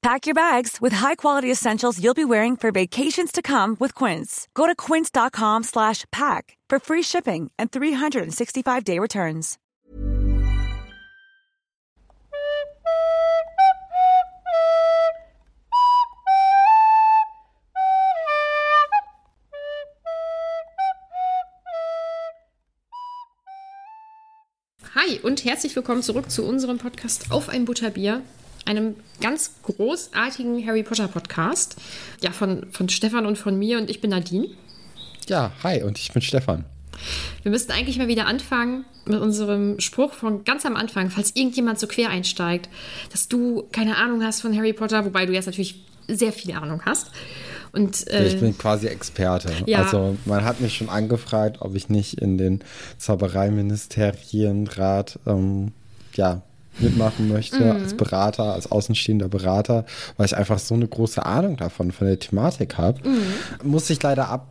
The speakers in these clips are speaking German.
Pack your bags with high-quality essentials you'll be wearing for vacations to come with Quince. Go to quince.com slash pack for free shipping and 365-day returns. Hi und herzlich willkommen zurück zu unserem Podcast Auf ein Butterbier, einem ganz großartigen Harry Potter Podcast. Ja, von, von Stefan und von mir und ich bin Nadine. Ja, hi und ich bin Stefan. Wir müssten eigentlich mal wieder anfangen mit unserem Spruch von ganz am Anfang, falls irgendjemand so quer einsteigt, dass du keine Ahnung hast von Harry Potter, wobei du jetzt natürlich sehr viel Ahnung hast. Und, äh, ich bin quasi Experte. Ja. Also man hat mich schon angefragt, ob ich nicht in den Zaubereiministerienrat ähm, ja, mitmachen möchte Mhm. als Berater, als außenstehender Berater, weil ich einfach so eine große Ahnung davon, von der Thematik habe. Mhm. Muss ich leider ab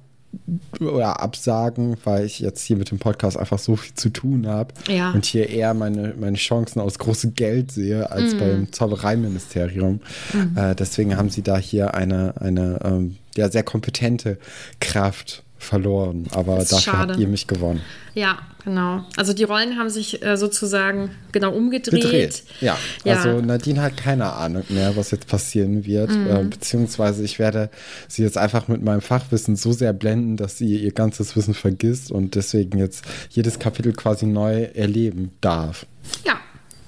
oder absagen, weil ich jetzt hier mit dem Podcast einfach so viel zu tun habe Ja. und hier eher meine, meine Chancen aus großem Geld sehe als Mhm. beim Zaubereiministerium. Äh, deswegen haben sie da hier eine, eine ähm, ja, sehr kompetente Kraft verloren. Aber dafür schade. habt ihr mich gewonnen. ja, genau. Also die Rollen haben sich äh, sozusagen genau umgedreht. Gedreht. Ja. Ja. also Nadine hat keine Ahnung mehr, was jetzt passieren wird. Mhm. Äh, beziehungsweise ich werde sie jetzt einfach mit meinem Fachwissen so sehr blenden, dass sie ihr ganzes Wissen vergisst und deswegen jetzt jedes Kapitel quasi neu erleben darf. Ja,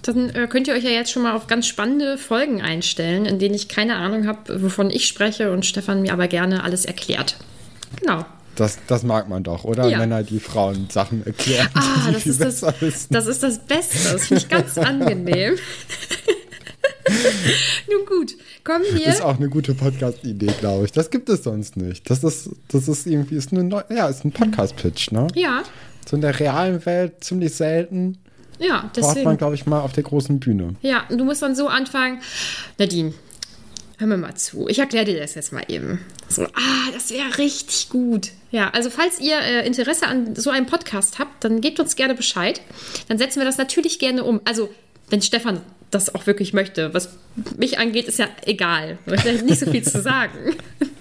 dann äh, könnt ihr euch ja jetzt schon mal auf ganz spannende Folgen einstellen, in denen ich keine Ahnung habe, wovon ich spreche und Stefan mir aber gerne alles erklärt. Genau. Das, das mag man doch, oder? Ja. Männer, die Frauen Sachen erklären, Ah, die das viel ist das, wissen. das ist das Beste. Das finde ich ganz angenehm. Nun gut, kommen wir. Ist auch eine gute Podcast-Idee, glaube ich. Das gibt es sonst nicht. Das ist, das ist irgendwie, ist eine neu, ja, ist ein Podcast-Pitch, ne? Ja, So in der realen Welt ziemlich selten. ja, Braucht man, deswegen. glaube ich, mal auf der großen Bühne. Ja, und du musst dann so anfangen. Nadine, hör mir mal zu. Ich erkläre dir das jetzt mal eben. So, ah, das wäre richtig gut. Ja, also falls ihr äh, Interesse an so einem Podcast habt, dann gebt uns gerne Bescheid. Dann setzen wir das natürlich gerne um. Also, wenn Stefan das auch wirklich möchte. Was mich angeht, ist ja egal. Ich habe nicht so viel zu sagen.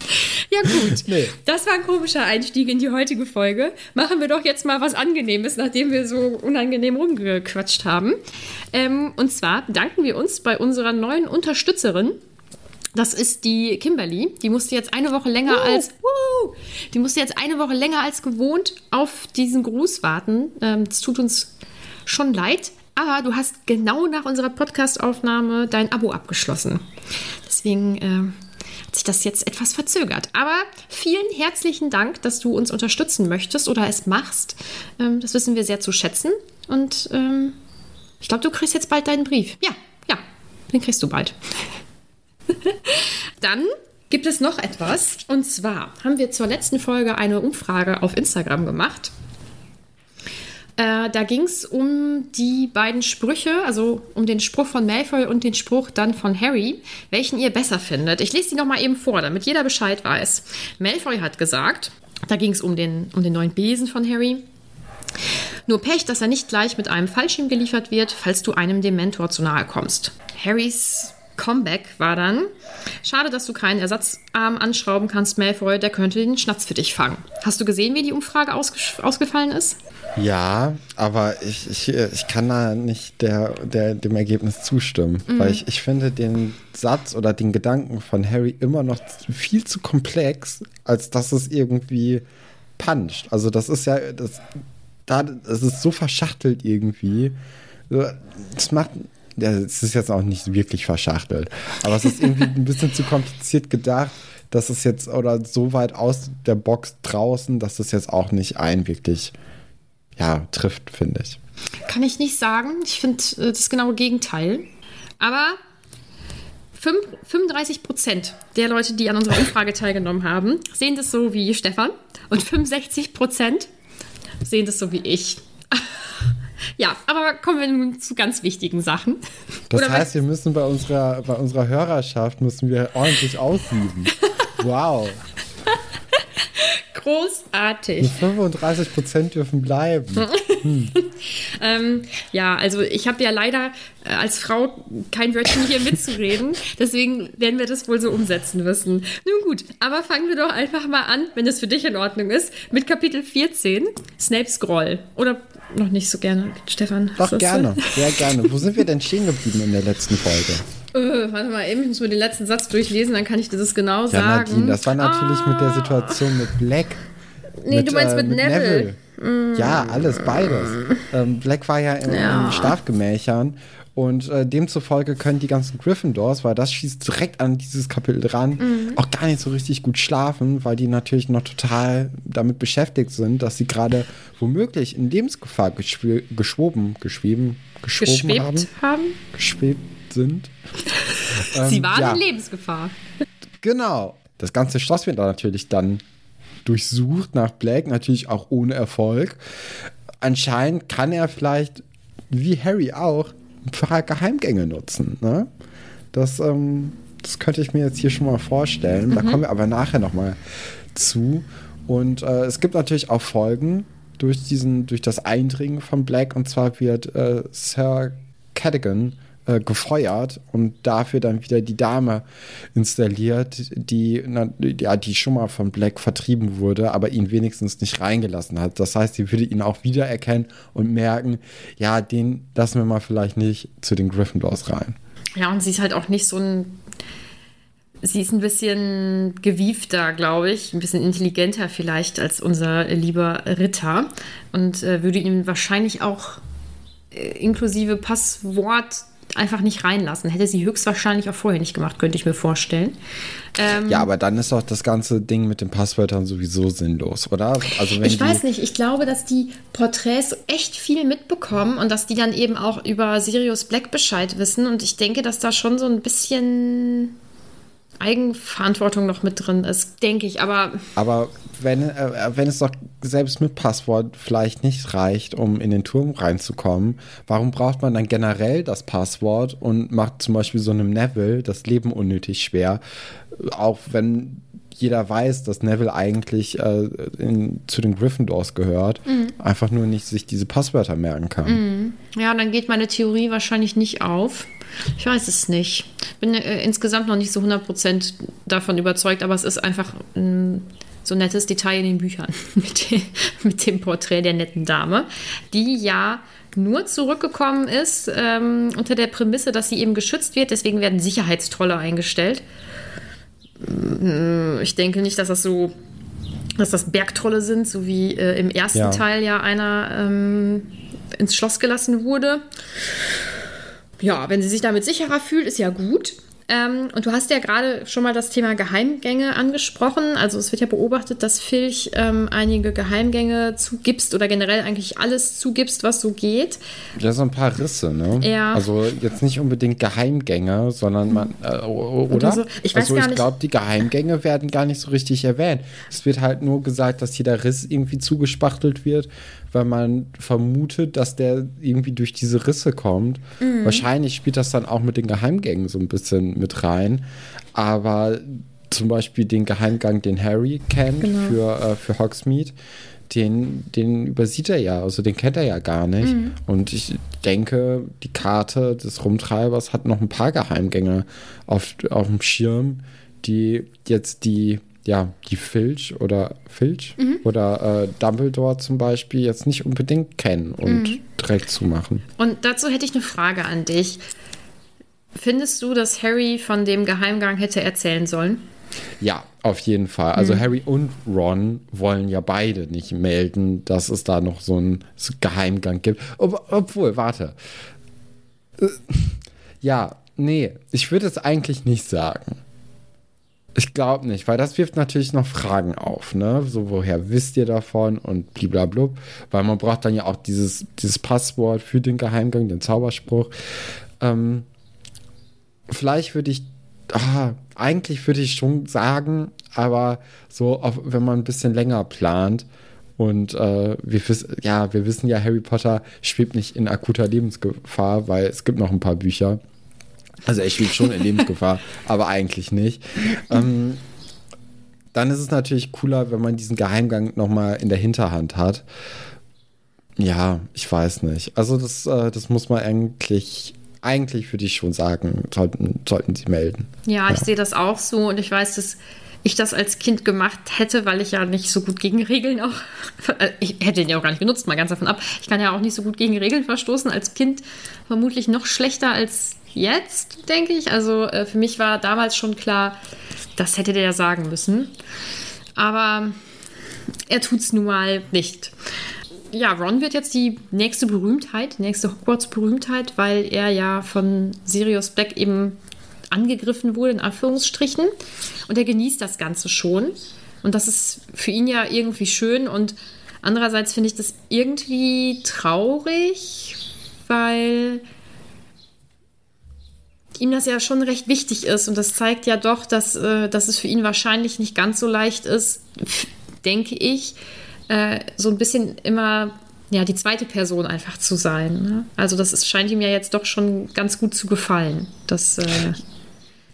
Ja, gut. Nee. Das war ein komischer Einstieg in die heutige Folge. Machen wir doch jetzt mal was Angenehmes, nachdem wir so unangenehm rumgequatscht haben. Ähm, und zwar bedanken wir uns bei unserer neuen Unterstützerin. Das ist die Kimberly. Die musste jetzt eine Woche länger als Woo! die musste jetzt eine Woche länger als gewohnt auf diesen Gruß warten. Ähm, das tut uns schon leid. Aber du hast genau nach unserer Podcast-Aufnahme dein Abo abgeschlossen. Deswegen ähm, hat sich das jetzt etwas verzögert. Aber vielen herzlichen Dank, dass du uns unterstützen möchtest oder es machst. Ähm, das wissen wir sehr zu schätzen. Und ähm, ich glaube, du kriegst jetzt bald deinen Brief. Ja, ja, den kriegst du bald. Dann gibt es noch etwas. Und zwar haben wir zur letzten Folge eine Umfrage auf Instagram gemacht. Äh, da ging es um die beiden Sprüche, also um den Spruch von Malfoy und den Spruch dann von Harry, welchen ihr besser findet. Ich lese die nochmal eben vor, damit jeder Bescheid weiß. Malfoy hat gesagt, da ging es um den, um den neuen Besen von Harry. Nur Pech, dass er nicht gleich mit einem Fallschirm geliefert wird, falls du einem Dementor zu nahe kommst. Harrys Comeback war dann. Schade, dass du keinen Ersatzarm anschrauben kannst, Malfoy, der könnte den Schnatz für dich fangen. Hast du gesehen, wie die Umfrage ausgefallen ist? Ja, aber ich, ich, ich kann da nicht der, der, dem Ergebnis zustimmen, mhm. weil ich, ich finde den Satz oder den Gedanken von Harry immer noch viel zu komplex, als dass es irgendwie puncht. Also das ist ja, das, da, das ist so verschachtelt irgendwie. Das macht, es ist jetzt auch nicht wirklich verschachtelt, aber es ist irgendwie ein bisschen zu kompliziert gedacht, dass es jetzt oder so weit aus der Box draußen, dass es jetzt auch nicht ein wirklich ja, trifft, finde ich. Kann ich nicht sagen. Ich finde äh, das genaue Gegenteil. Aber 35 Prozent der Leute, die an unserer Umfrage teilgenommen haben, sehen das so wie Stefan. Und 65 Prozent sehen das so wie ich. Ja, aber kommen wir nun zu ganz wichtigen Sachen. Das Oder heißt, wir müssen bei unserer, bei unserer Hörerschaft müssen wir ordentlich aussieben. Wow. Großartig. 35 Prozent dürfen bleiben. Hm. ähm, ja, also ich habe ja leider äh, als Frau kein Wörtchen hier mitzureden. Deswegen werden wir das wohl so umsetzen müssen. Nun gut, aber fangen wir doch einfach mal an, wenn das für dich in Ordnung ist, mit Kapitel 14, Snapes Groll. Oder noch nicht so gerne, Stefan? Doch, gerne, sehr gerne. Wo sind wir denn stehen geblieben in der letzten Folge? Äh, warte mal eben, ich muss mir den letzten Satz durchlesen, dann kann ich dir das genau ja, sagen. Nadine, das war natürlich ah. mit der ah. Situation mit Black. Nee, mit, du meinst äh, mit, mit Neville. Neville. Mm. Ja, alles, beides. Ähm, Black war ja in, ja. in Schlafgemächern und äh, demzufolge können die ganzen Gryffindors, weil das schießt direkt an dieses Kapitel dran, mhm. auch gar nicht so richtig gut schlafen, weil die natürlich noch total damit beschäftigt sind, dass sie gerade womöglich in Lebensgefahr geschwoben, geschweben, geschwoben haben. haben. Geschwebt sind. Sie ähm, waren ja. in Lebensgefahr. Genau. Das ganze Schloss wird da natürlich dann durchsucht nach Black, natürlich auch ohne Erfolg. Anscheinend kann er vielleicht, wie Harry auch, ein paar Geheimgänge nutzen. Ne? Das, ähm, das könnte ich mir jetzt hier schon mal vorstellen. Mhm. Da kommen wir aber nachher nochmal zu. Und äh, es gibt natürlich auch Folgen durch, diesen, durch das Eindringen von Black. Und zwar wird äh, Sir Cadogan äh, gefeuert und dafür dann wieder die Dame installiert, die, na, ja, die schon mal von Black vertrieben wurde, aber ihn wenigstens nicht reingelassen hat. Das heißt, sie würde ihn auch wiedererkennen und merken, ja, den lassen wir mal vielleicht nicht zu den Gryffindors rein. Ja, und sie ist halt auch nicht so ein Sie ist ein bisschen gewiefter, glaube ich, ein bisschen intelligenter vielleicht als unser lieber Ritter und äh, würde ihn wahrscheinlich auch äh, inklusive Passwort einfach nicht reinlassen. Hätte sie höchstwahrscheinlich auch vorher nicht gemacht, könnte ich mir vorstellen. Ähm, ja, aber dann ist doch das ganze Ding mit den Passwörtern sowieso sinnlos, oder? Also ich weiß nicht, ich glaube, dass die Porträts echt viel mitbekommen und dass die dann eben auch über Sirius Black Bescheid wissen. Und ich denke, dass da schon so ein bisschen Eigenverantwortung noch mit drin ist, denke ich. Aber, aber wenn, äh, wenn es doch selbst mit Passwort vielleicht nicht reicht, um in den Turm reinzukommen, warum braucht man dann generell das Passwort und macht zum Beispiel so einem Neville das Leben unnötig schwer? Auch wenn jeder weiß, dass Neville eigentlich äh, in, zu den Gryffindors gehört, mhm. einfach nur nicht sich diese Passwörter merken kann. Mhm. Ja, dann geht meine Theorie wahrscheinlich nicht auf. Ich weiß es nicht. Bin äh, insgesamt noch nicht so 100% davon überzeugt, aber es ist einfach ein so nettes Detail in den Büchern mit, dem, mit dem Porträt der netten Dame, die ja nur zurückgekommen ist ähm, unter der Prämisse, dass sie eben geschützt wird. Deswegen werden Sicherheitstrolle eingestellt. Mm, ich denke nicht, dass das so, dass das Bergtrolle sind, so wie äh, im ersten ja. Teil ja einer ähm, ins Schloss gelassen wurde. Ja, wenn sie sich damit sicherer fühlt, ist ja gut. Ähm, und du hast ja gerade schon mal das Thema Geheimgänge angesprochen. Also es wird ja beobachtet, dass Filch ähm, einige Geheimgänge zugibst oder generell eigentlich alles zugibst, was so geht. Ja, so ein paar Risse, ne? Ja. Also jetzt nicht unbedingt Geheimgänge, sondern man, äh, oder? so. Ich weiß also gar ich nicht- glaube, die Geheimgänge werden gar nicht so richtig erwähnt. Es wird halt nur gesagt, dass jeder Riss irgendwie zugespachtelt wird, weil man vermutet, dass der irgendwie durch diese Risse kommt. Mhm. Wahrscheinlich spielt das dann auch mit den Geheimgängen so ein bisschen mit rein. Aber zum Beispiel den Geheimgang, den Harry kennt Genau. für, äh, für Hogsmeade, den, den übersieht er ja, also den kennt er ja gar nicht. Mhm. Und ich denke, die Karte des Rumtreibers hat noch ein paar Geheimgänge auf, auf dem Schirm, die jetzt die, ja, die Filch oder Filch Mhm. oder äh, Dumbledore zum Beispiel jetzt nicht unbedingt kennen und Mhm. direkt zumachen. Und dazu hätte ich eine Frage an dich. Findest du, dass Harry von dem Geheimgang hätte erzählen sollen? Ja, auf jeden Fall. Also Mhm. Harry und Ron wollen ja beide nicht melden, dass es da noch so einen Geheimgang gibt. Ob, obwohl, warte. Äh, Ja, nee, ich würde es eigentlich nicht sagen. Ich glaube nicht, weil das wirft natürlich noch Fragen auf, ne? So, woher wisst ihr davon und bliblablub. Weil man braucht dann ja auch dieses, dieses Passwort für den Geheimgang, den Zauberspruch. Ähm, vielleicht würde ich, ah, eigentlich würde ich schon sagen, aber so, auf, wenn man ein bisschen länger plant und äh, wir, ja, wir wissen ja, Harry Potter schwebt nicht in akuter Lebensgefahr, weil es gibt noch ein paar Bücher. Also er schwebt schon in Lebensgefahr, aber eigentlich nicht. Ähm, dann ist es natürlich cooler, wenn man diesen Geheimgang nochmal in der Hinterhand hat. Ja, ich weiß nicht. Also das, äh, das muss man eigentlich, eigentlich würde ich schon sagen, sollten, sollten sie melden. Ja, ich sehe das auch so und ich weiß, dass ich das als Kind gemacht hätte, weil ich ja nicht so gut gegen Regeln auch. äh, Ich hätte den ja auch gar nicht benutzt, mal ganz davon ab. Ich kann ja auch nicht so gut gegen Regeln verstoßen. Als Kind vermutlich noch schlechter als jetzt, denke ich. Also äh, für mich war damals schon klar, das hätte der ja sagen müssen. Aber er tut's nun mal nicht. Ja, Ron wird jetzt die nächste Berühmtheit, nächste Hogwarts-Berühmtheit, weil er ja von Sirius Black eben angegriffen wurde, in Anführungsstrichen. Und er genießt das Ganze schon. Und das ist für ihn ja irgendwie schön. Und andererseits finde ich das irgendwie traurig, weil ihm das ja schon recht wichtig ist. Und das zeigt ja doch, dass, äh, dass es für ihn wahrscheinlich nicht ganz so leicht ist, denke ich, äh, so ein bisschen immer ja, die zweite Person einfach zu sein. Ne? Also das ist, scheint ihm ja jetzt doch schon ganz gut zu gefallen. Das, äh,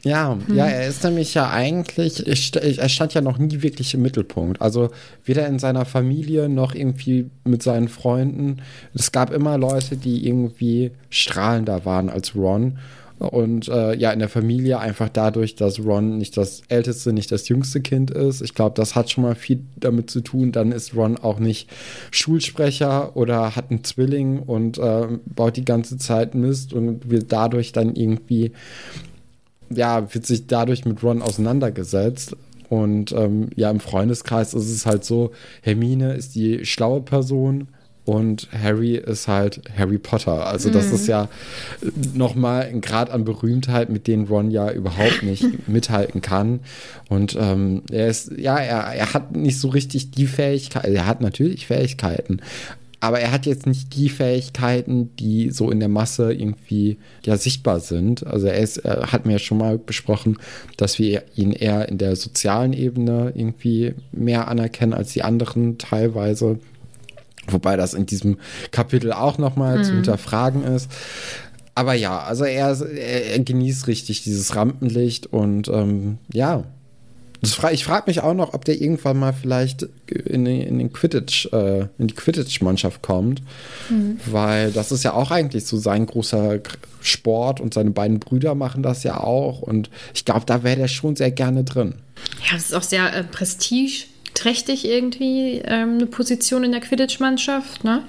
Ja, ja, er ist nämlich ja eigentlich, ich st- er stand ja noch nie wirklich im Mittelpunkt. Also weder in seiner Familie noch irgendwie mit seinen Freunden. Es gab immer Leute, die irgendwie strahlender waren als Ron. Und äh, ja, in der Familie einfach dadurch, dass Ron nicht das älteste, nicht das jüngste Kind ist. Ich glaube, das hat schon mal viel damit zu tun. Dann ist Ron auch nicht Schulsprecher oder hat einen Zwilling und äh, baut die ganze Zeit Mist und wird dadurch dann irgendwie ja, wird sich dadurch mit Ron auseinandergesetzt. Und ähm, ja, im Freundeskreis ist es halt so, Hermine ist die schlaue Person und Harry ist halt Harry Potter. Also das ist ja nochmal ein Grad an Berühmtheit, mit dem Ron ja überhaupt nicht mithalten kann. Und ähm, er ist, ja, er, er hat nicht so richtig die Fähigkeit, er hat natürlich Fähigkeiten, aber er hat jetzt nicht die Fähigkeiten, die so in der Masse irgendwie ja sichtbar sind. Also er ist, er hat mir ja schon mal besprochen, dass wir ihn eher in der sozialen Ebene irgendwie mehr anerkennen als die anderen teilweise. Wobei das in diesem Kapitel auch nochmal zu hinterfragen ist. Aber ja, also er, er, genießt richtig dieses Rampenlicht und ähm, ja, ich frage mich auch noch, ob der irgendwann mal vielleicht in, in den Quidditch, äh, in die Quidditch-Mannschaft kommt, weil das ist ja auch eigentlich so sein großer Sport und seine beiden Brüder machen das ja auch. Und ich glaube, da wäre der schon sehr gerne drin. ja, das ist auch sehr äh, prestigeträchtig irgendwie, ähm, eine Position in der Quidditch-Mannschaft. Ne?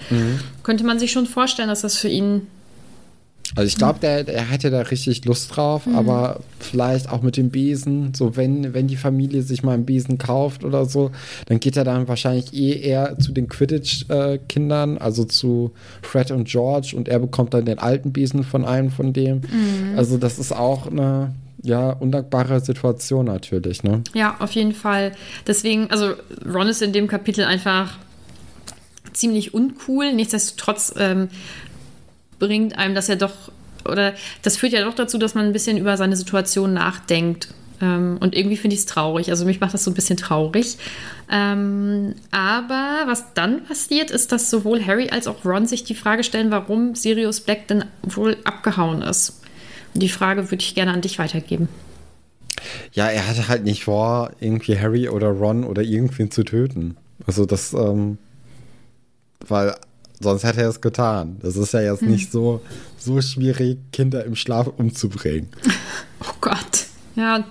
Könnte man sich schon vorstellen, dass das für ihn Also ich glaube, der, der hätte da richtig Lust drauf, aber vielleicht auch mit dem Besen, so wenn, wenn die Familie sich mal einen Besen kauft oder so, dann geht er dann wahrscheinlich eh eher zu den Quidditch-Kindern, also zu Fred und George und er bekommt dann den alten Besen von einem von dem. Also das ist auch eine, ja, undankbare Situation natürlich, ne? Ja, auf jeden Fall. Deswegen, also Ron ist in dem Kapitel einfach ziemlich uncool. Nichtsdestotrotz ähm, bringt einem das ja doch, oder das führt ja doch dazu, dass man ein bisschen über seine Situation nachdenkt. Ähm, und irgendwie finde ich es traurig. Also mich macht das so ein bisschen traurig. Ähm, aber was dann passiert, ist, dass sowohl Harry als auch Ron sich die Frage stellen, warum Sirius Black denn wohl abgehauen ist. Die Frage würde ich gerne an dich weitergeben. Ja, er hatte halt nicht vor, irgendwie Harry oder Ron oder irgendwen zu töten. Also das, ähm, weil sonst hätte er es getan. Das ist ja jetzt hm. nicht so, so schwierig, Kinder im Schlaf umzubringen. Oh Gott. Ja,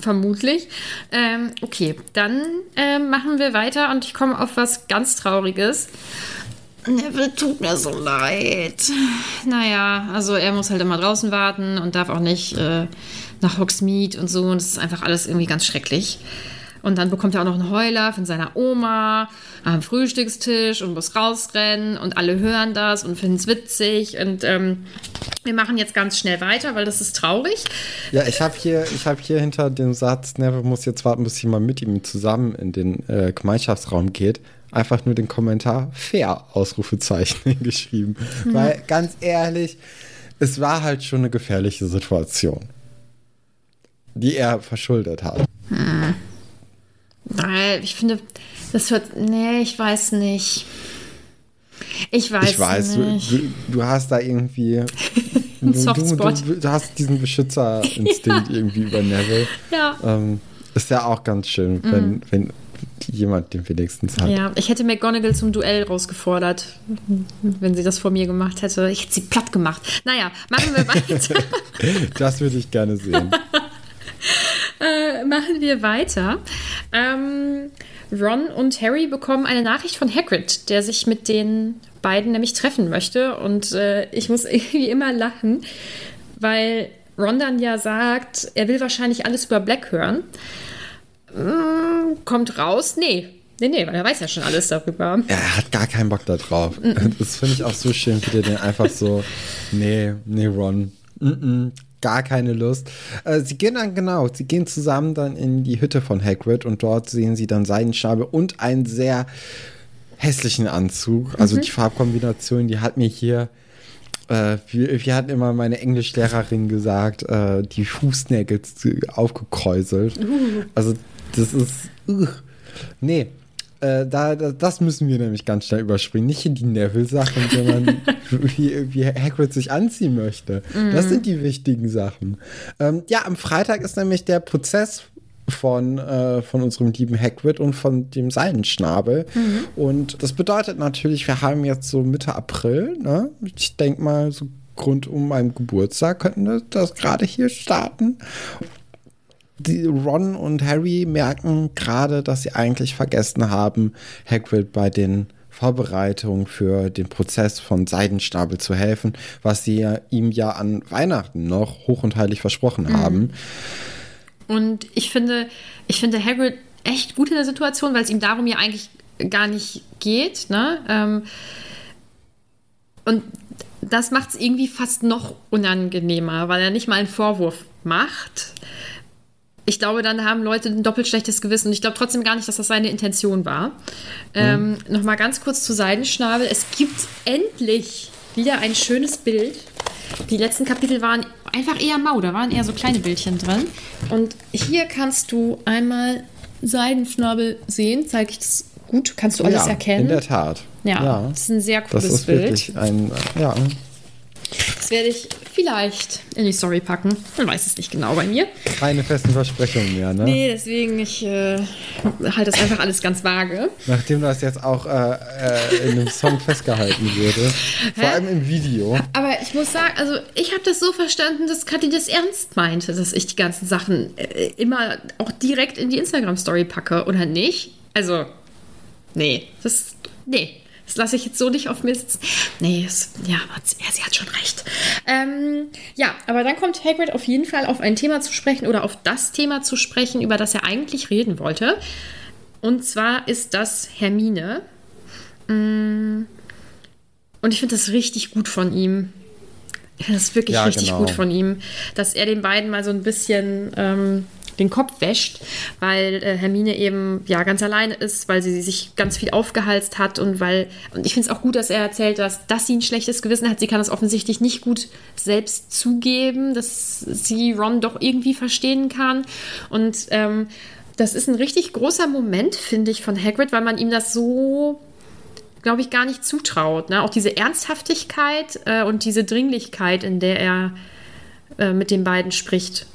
vermutlich. Ähm, okay, dann äh, machen wir weiter und ich komme auf was ganz Trauriges. Neville tut mir so leid. Naja, also er muss halt immer draußen warten und darf auch nicht äh, nach Hogsmeade und so. Und das ist einfach alles irgendwie ganz schrecklich. Und dann bekommt er auch noch einen Heuler von seiner Oma am Frühstückstisch und muss rausrennen und alle hören das und finden es witzig. Und ähm, wir machen jetzt ganz schnell weiter, weil das ist traurig. Ja, ich habe hier, hab hier hinter dem Satz, Neville muss jetzt warten, bis jemand mit ihm zusammen in den äh, Gemeinschaftsraum geht, einfach nur den Kommentar fair Ausrufezeichen geschrieben. Mhm. Weil ganz ehrlich, es war halt schon eine gefährliche Situation, die er verschuldet hat. Hm. Nein, ich finde, das wird. Nee, ich weiß nicht. Ich weiß, ich weiß nicht. Du, du hast da irgendwie. Ein Softspot. Du, du, du, hast diesen Beschützerinstinkt ja. irgendwie über Neville. Ja. Ähm, ist ja auch ganz schön, wenn, mhm. wenn jemand den wenigstens hat. Ja, ich hätte McGonagall zum Duell rausgefordert, wenn sie das vor mir gemacht hätte. Ich hätte sie platt gemacht. Naja, machen wir weiter. das würde ich gerne sehen. äh, machen wir weiter. Ähm, Ron und Harry bekommen eine Nachricht von Hagrid, der sich mit den beiden nämlich treffen möchte. Und äh, ich muss irgendwie immer lachen, weil Ron dann ja sagt, er will wahrscheinlich alles über Black hören. Mm, kommt raus, nee. Nee, nee, weil er weiß ja schon alles darüber. Er hat gar keinen Bock da drauf. Mm Das finde ich auch so schön, wie der den einfach so, nee, nee, Ron, mm gar keine Lust. Äh, sie gehen dann, genau, sie gehen zusammen dann in die Hütte von Hagrid und dort sehen sie dann Seidenschnabel und einen sehr hässlichen Anzug. Also mhm. die Farbkombination, die hat mir hier äh, wie, wie, hat immer meine Englischlehrerin gesagt, äh, die Fußnägel aufgekräuselt. Uh. Also das ist. Uh. Nee, äh, da, da, das müssen wir nämlich ganz schnell überspringen. Nicht in die Neville-Sachen, sondern wie, wie Hagrid sich anziehen möchte. Mhm. Das sind die wichtigen Sachen. Ähm, ja, am Freitag ist nämlich der Prozess von, äh, von unserem lieben Hagrid und von dem Seilenschnabel. Mhm. Und das bedeutet natürlich, wir haben jetzt so Mitte April, ne? Ich denke mal, so rund um meinen Geburtstag könnten wir das gerade hier starten die Ron und Harry merken gerade, dass sie eigentlich vergessen haben, Hagrid bei den Vorbereitungen für den Prozess von Seidenstapel zu helfen, was sie ja, ihm ja an Weihnachten noch hoch und heilig versprochen mhm. haben. Und ich finde, ich finde Hagrid echt gut in der Situation, weil es ihm darum ja eigentlich gar nicht geht. Ne? Ähm, und das macht es irgendwie fast noch unangenehmer, weil er nicht mal einen Vorwurf macht ich glaube, dann haben Leute ein doppelt schlechtes Gewissen. Und ich glaube trotzdem gar nicht, dass das seine Intention war. Ähm, mhm. Nochmal ganz kurz zu Seidenschnabel. Es gibt endlich wieder ein schönes Bild. Die letzten Kapitel waren einfach eher mau, da waren eher so kleine Bildchen drin. Und hier kannst du einmal Seidenschnabel sehen. Zeige ich das gut? Kannst du alles ja, erkennen? In der Tat. Ja, ja, das ist ein sehr cooles das ist Bild. Wirklich ein, ja. Das werde ich vielleicht in die Story packen. Man weiß es nicht genau bei mir. Keine festen Versprechungen mehr, ne? Nee, deswegen, ich äh, halte das einfach alles ganz vage. Nachdem das jetzt auch äh, äh, in einem Song festgehalten wurde. Vor allem im Video. Aber ich muss sagen, also ich habe das so verstanden, dass Kathi das ernst meinte, dass ich die ganzen Sachen äh, immer auch direkt in die Instagram-Story packe, oder nicht? Also, nee, das, nee. Das lasse ich jetzt so nicht auf mir sitzen. Nee, es, ja, ja, sie hat schon recht. Ähm, ja, aber dann kommt Hagrid auf jeden Fall auf ein Thema zu sprechen oder auf das Thema zu sprechen, über das er eigentlich reden wollte. Und zwar ist das Hermine. Mm. Und ich finde das richtig gut von ihm. Das ist wirklich Ja, richtig genau. gut von ihm, dass er den beiden mal so ein bisschen ähm, den Kopf wäscht, weil äh, Hermine eben ja ganz alleine ist, weil sie sich ganz viel aufgehalst hat und weil und ich finde es auch gut, dass er erzählt, dass, dass sie ein schlechtes Gewissen hat. Sie kann das offensichtlich nicht gut selbst zugeben, dass sie Ron doch irgendwie verstehen kann und ähm, das ist ein richtig großer Moment, finde ich, von Hagrid, weil man ihm das so glaube ich, gar nicht zutraut. Ne? Auch diese Ernsthaftigkeit äh, und diese Dringlichkeit, in der er äh, mit den beiden spricht,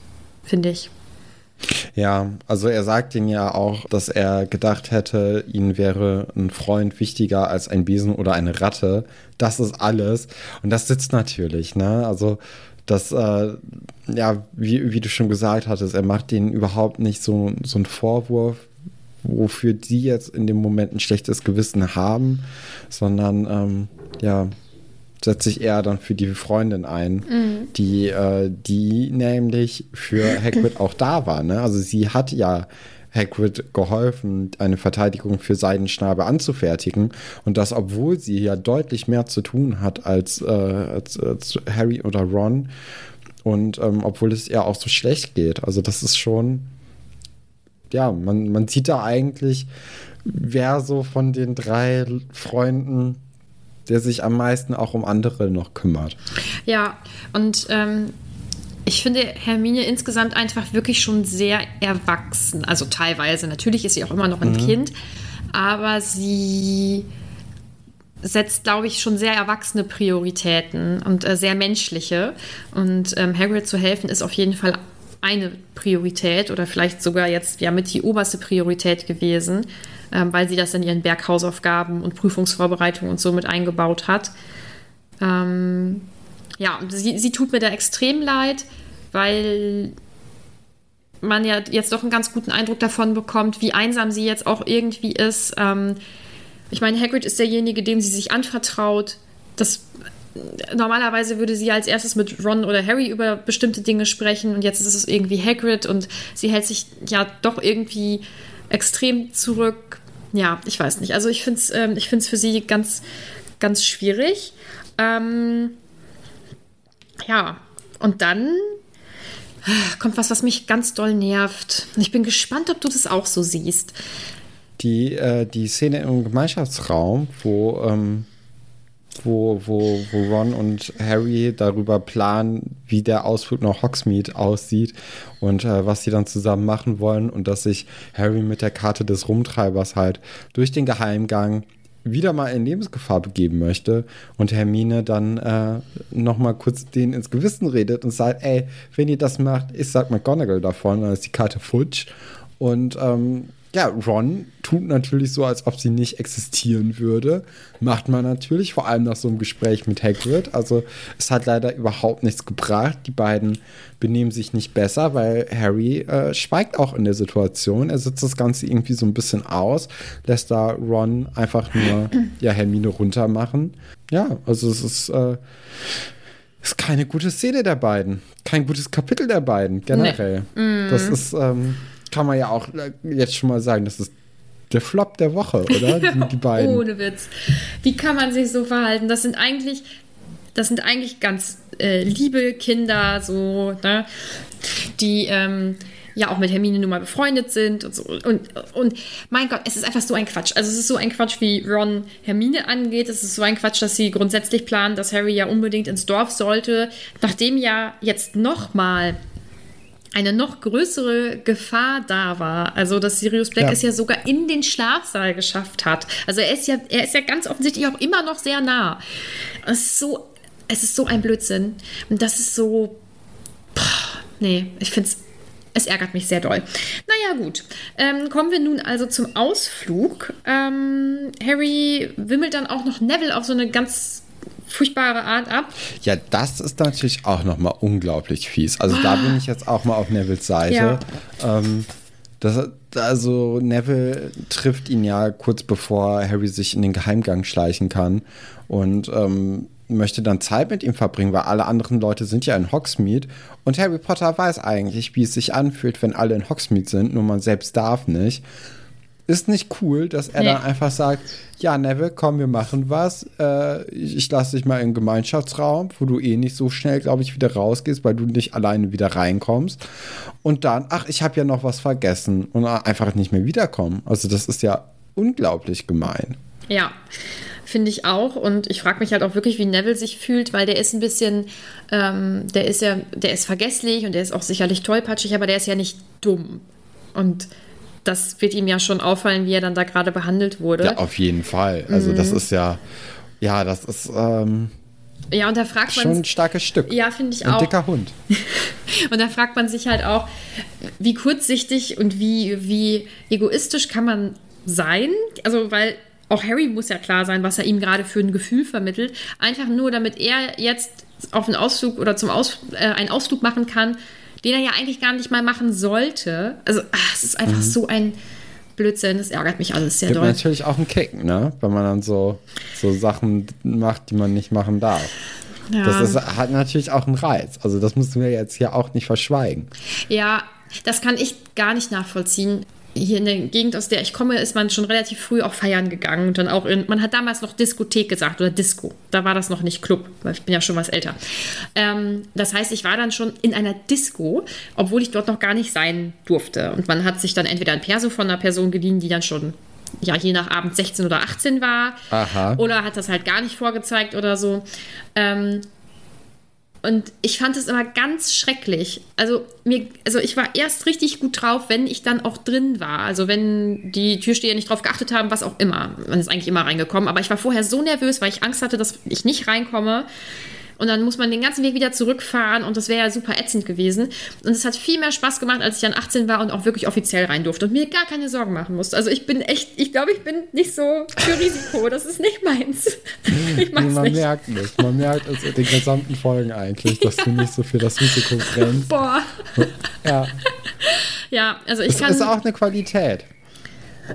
finde ich. Ja, also er sagt ihnen ja auch, dass er gedacht hätte, ihnen wäre ein Freund wichtiger als ein Besen oder eine Ratte. Das ist alles. Und das sitzt natürlich, ne? Also das, äh, ja, wie, wie du schon gesagt hattest, er macht denen überhaupt nicht so, so einen Vorwurf, wofür die jetzt in dem Moment ein schlechtes Gewissen haben, sondern ähm, ja, setzt sich eher dann für die Freundin ein, die, äh, die nämlich für Hagrid auch da war. Ne? Also sie hat ja Hagrid geholfen, eine Verteidigung für Seidenschnabel anzufertigen. Und das, obwohl sie ja deutlich mehr zu tun hat als, äh, als, als Harry oder Ron. Und ähm, obwohl es ihr auch so schlecht geht. Also das ist schon, ja, man, man sieht da eigentlich, wer so von den drei Freunden, der sich am meisten auch um andere noch kümmert. Ja, und ähm, ich finde Hermine insgesamt einfach wirklich schon sehr erwachsen. Also teilweise, natürlich ist sie auch immer noch ein Kind, aber sie setzt, glaube ich, schon sehr erwachsene Prioritäten und äh, sehr menschliche. Und ähm, Hagrid zu helfen ist auf jeden Fall eine Priorität oder vielleicht sogar jetzt ja mit die oberste Priorität gewesen, ähm, weil sie das in ihren Berghausaufgaben und Prüfungsvorbereitungen und so mit eingebaut hat. Ähm, ja, sie, sie tut mir da extrem leid, weil man ja jetzt doch einen ganz guten Eindruck davon bekommt, wie einsam sie jetzt auch irgendwie ist. Ähm, ich meine, Hagrid ist derjenige, dem sie sich anvertraut. Das normalerweise würde sie als erstes mit Ron oder Harry über bestimmte Dinge sprechen und jetzt ist es irgendwie Hagrid und sie hält sich ja doch irgendwie extrem zurück. Ja, ich weiß nicht. Also ich finde es ähm, ich find's für sie ganz, ganz schwierig. Ähm, ja, und dann kommt was, was mich ganz doll nervt. Ich bin gespannt, ob du das auch so siehst. Die, äh, die Szene im Gemeinschaftsraum, wo, ähm, wo, wo, wo Ron und Harry darüber planen, wie der Ausflug nach Hogsmeade aussieht und äh, was sie dann zusammen machen wollen und dass sich Harry mit der Karte des Rumtreibers halt durch den Geheimgang wieder mal in Lebensgefahr begeben möchte und Hermine dann äh, noch mal kurz denen ins Gewissen redet und sagt, ey, wenn ihr das macht, ich sag McGonagall davon, dann ist die Karte futsch. Und ähm, ja, Ron tut natürlich so, als ob sie nicht existieren würde. Macht man natürlich, vor allem nach so einem Gespräch mit Hagrid. Also es hat leider überhaupt nichts gebracht. Die beiden benehmen sich nicht besser, weil Harry äh, schweigt auch in der Situation. Er sitzt das Ganze irgendwie so ein bisschen aus, lässt da Ron einfach nur ja, Hermine runtermachen. Ja, also es ist, äh, ist keine gute Szene der beiden. Kein gutes Kapitel der beiden, generell. Das ist, ähm, kann man ja auch äh, jetzt schon mal sagen, das ist der Flop der Woche, oder? Die, die beiden. Ohne Witz. Wie kann man sich so verhalten? Das sind eigentlich, das sind eigentlich ganz äh, liebe Kinder, so, ne? Die ähm, ja auch mit Hermine nun mal befreundet sind und so. Und, und mein Gott, es ist einfach so ein Quatsch. Also es ist so ein Quatsch, wie Ron Hermine angeht. Es ist so ein Quatsch, dass sie grundsätzlich planen, dass Harry ja unbedingt ins Dorf sollte, nachdem ja jetzt nochmal eine noch größere Gefahr da war. Also, dass Sirius Black Ja. es ja sogar in den Schlafsaal geschafft hat. Also, er ist ja, er ist ja ganz offensichtlich auch immer noch sehr nah. Es ist so, es ist so ein Blödsinn. Und das ist so, Puh, nee, ich finde es, es ärgert mich sehr doll. Naja, gut. Ähm, kommen wir nun also zum Ausflug. Ähm, Harry wimmelt dann auch noch Neville auf so eine ganz furchtbare Art ab. Ja, das ist natürlich auch noch mal unglaublich fies. Also da bin ich jetzt auch mal auf Nevilles Seite. Ähm, das, also Neville trifft ihn ja kurz bevor Harry sich in den Geheimgang schleichen kann und ähm, möchte dann Zeit mit ihm verbringen, weil alle anderen Leute sind ja in Hogsmeade und Harry Potter weiß eigentlich, wie es sich anfühlt, wenn alle in Hogsmeade sind, nur man selbst darf nicht. Ist nicht cool, dass er Nee. dann einfach sagt, ja, Neville, komm, wir machen was. Äh, ich ich lasse dich mal in den Gemeinschaftsraum, wo du eh nicht so schnell, glaube ich, wieder rausgehst, weil du nicht alleine wieder reinkommst. Und dann, ach, ich habe ja noch was vergessen und einfach nicht mehr wiederkommen. Also das ist ja unglaublich gemein. Ja, finde ich auch. Und ich frage mich halt auch wirklich, wie Neville sich fühlt, weil der ist ein bisschen, ähm, der ist ja, der ist vergesslich und der ist auch sicherlich tollpatschig, aber der ist ja nicht dumm. Und das wird ihm ja schon auffallen, wie er dann da gerade behandelt wurde. Ja, auf jeden Fall. Also das Mhm. ist ja, ja, das ist ähm, Ja, und da fragt schon man ein starkes Stück. Ja, finde ich ein auch. dicker Hund. Und da fragt man sich halt auch, wie kurzsichtig und wie, wie egoistisch kann man sein? Also, weil auch Harry muss ja klar sein, was er ihm gerade für ein Gefühl vermittelt. Einfach nur, damit er jetzt auf einen Ausflug oder zum Aus, äh, einen Ausflug machen kann, den er ja eigentlich gar nicht mal machen sollte. Also, ach, es ist einfach so ein Blödsinn. Das ärgert mich alles sehr Gibt doll. natürlich auch einen Kick, ne? Wenn man dann so, so Sachen macht, die man nicht machen darf. Ja. Das ist, hat natürlich auch einen Reiz. Also das müssen wir jetzt hier auch nicht verschweigen. Ja, das kann ich gar nicht nachvollziehen. Hier in der Gegend, aus der ich komme, ist man schon relativ früh auch feiern gegangen. Und dann auch in, man hat damals noch Diskothek gesagt oder Disco. Da war das noch nicht Club, weil ich bin ja schon was älter. Ähm, das heißt, ich war dann schon in einer Disco, obwohl ich dort noch gar nicht sein durfte. Und man hat sich dann entweder ein Perso von einer Person geliehen, die dann schon ja, je nach Abend 16 oder 18 war. Aha. Oder hat das halt gar nicht vorgezeigt oder so. Ähm, und ich fand es immer ganz schrecklich. Also, mir, also ich war erst richtig gut drauf, wenn ich dann auch drin war. Also wenn die Türsteher nicht drauf geachtet haben, was auch immer. Man ist eigentlich immer reingekommen. Aber ich war vorher so nervös, weil ich Angst hatte, dass ich nicht reinkomme. Und dann muss man den ganzen Weg wieder zurückfahren und das wäre ja super ätzend gewesen. Und es hat viel mehr Spaß gemacht, als ich dann 18 war und auch wirklich offiziell rein durfte und mir gar keine Sorgen machen musste. Also ich bin echt, ich glaube, ich bin nicht so für Risiko. Das ist nicht meins. Ich Nee, man nicht. merkt es. Man merkt es in den gesamten Folgen eigentlich, dass du nicht so für das Risiko brennst. Boah. Ja, Ja, also ich es kann. ist auch eine Qualität.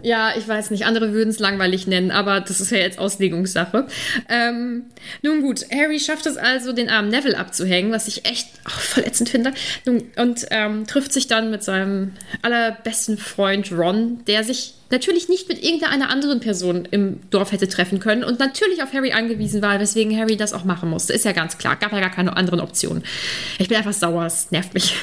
Ja, ich weiß nicht, andere würden es langweilig nennen, aber das ist ja jetzt Auslegungssache. Ähm, nun gut, Harry schafft es also, den armen Neville abzuhängen, was ich echt ach, voll ätzend finde. Nun, und ähm, trifft sich dann mit seinem allerbesten Freund Ron, der sich natürlich nicht mit irgendeiner anderen Person im Dorf hätte treffen können und natürlich auf Harry angewiesen war, weswegen Harry das auch machen musste. Ist ja ganz klar, gab ja gar keine anderen Optionen. Ich bin einfach sauer, es nervt mich.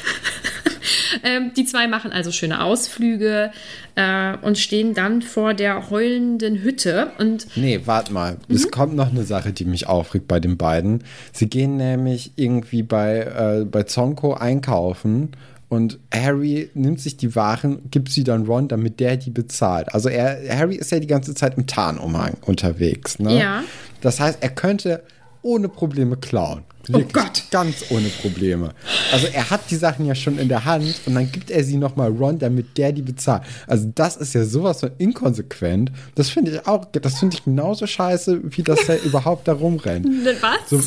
ähm, die zwei machen also schöne Ausflüge äh, und stehen dann vor der heulenden Hütte. Und Nee, warte mal. Es kommt noch eine Sache, die mich aufregt bei den beiden. Sie gehen nämlich irgendwie bei, äh, bei Zonko einkaufen und Harry nimmt sich die Waren, gibt sie dann Ron, damit der die bezahlt. Also er, Harry ist ja die ganze Zeit im Tarnumhang unterwegs. Ne? Ja. Das heißt, er könnte ohne Probleme klauen. Wirklich, Gott. Ganz ohne Probleme. Also er hat die Sachen ja schon in der Hand und dann gibt er sie nochmal Ron, damit der die bezahlt. Also das ist ja sowas von inkonsequent. Das finde ich auch, das finde ich genauso scheiße, wie dass er überhaupt da rumrennt. was? So,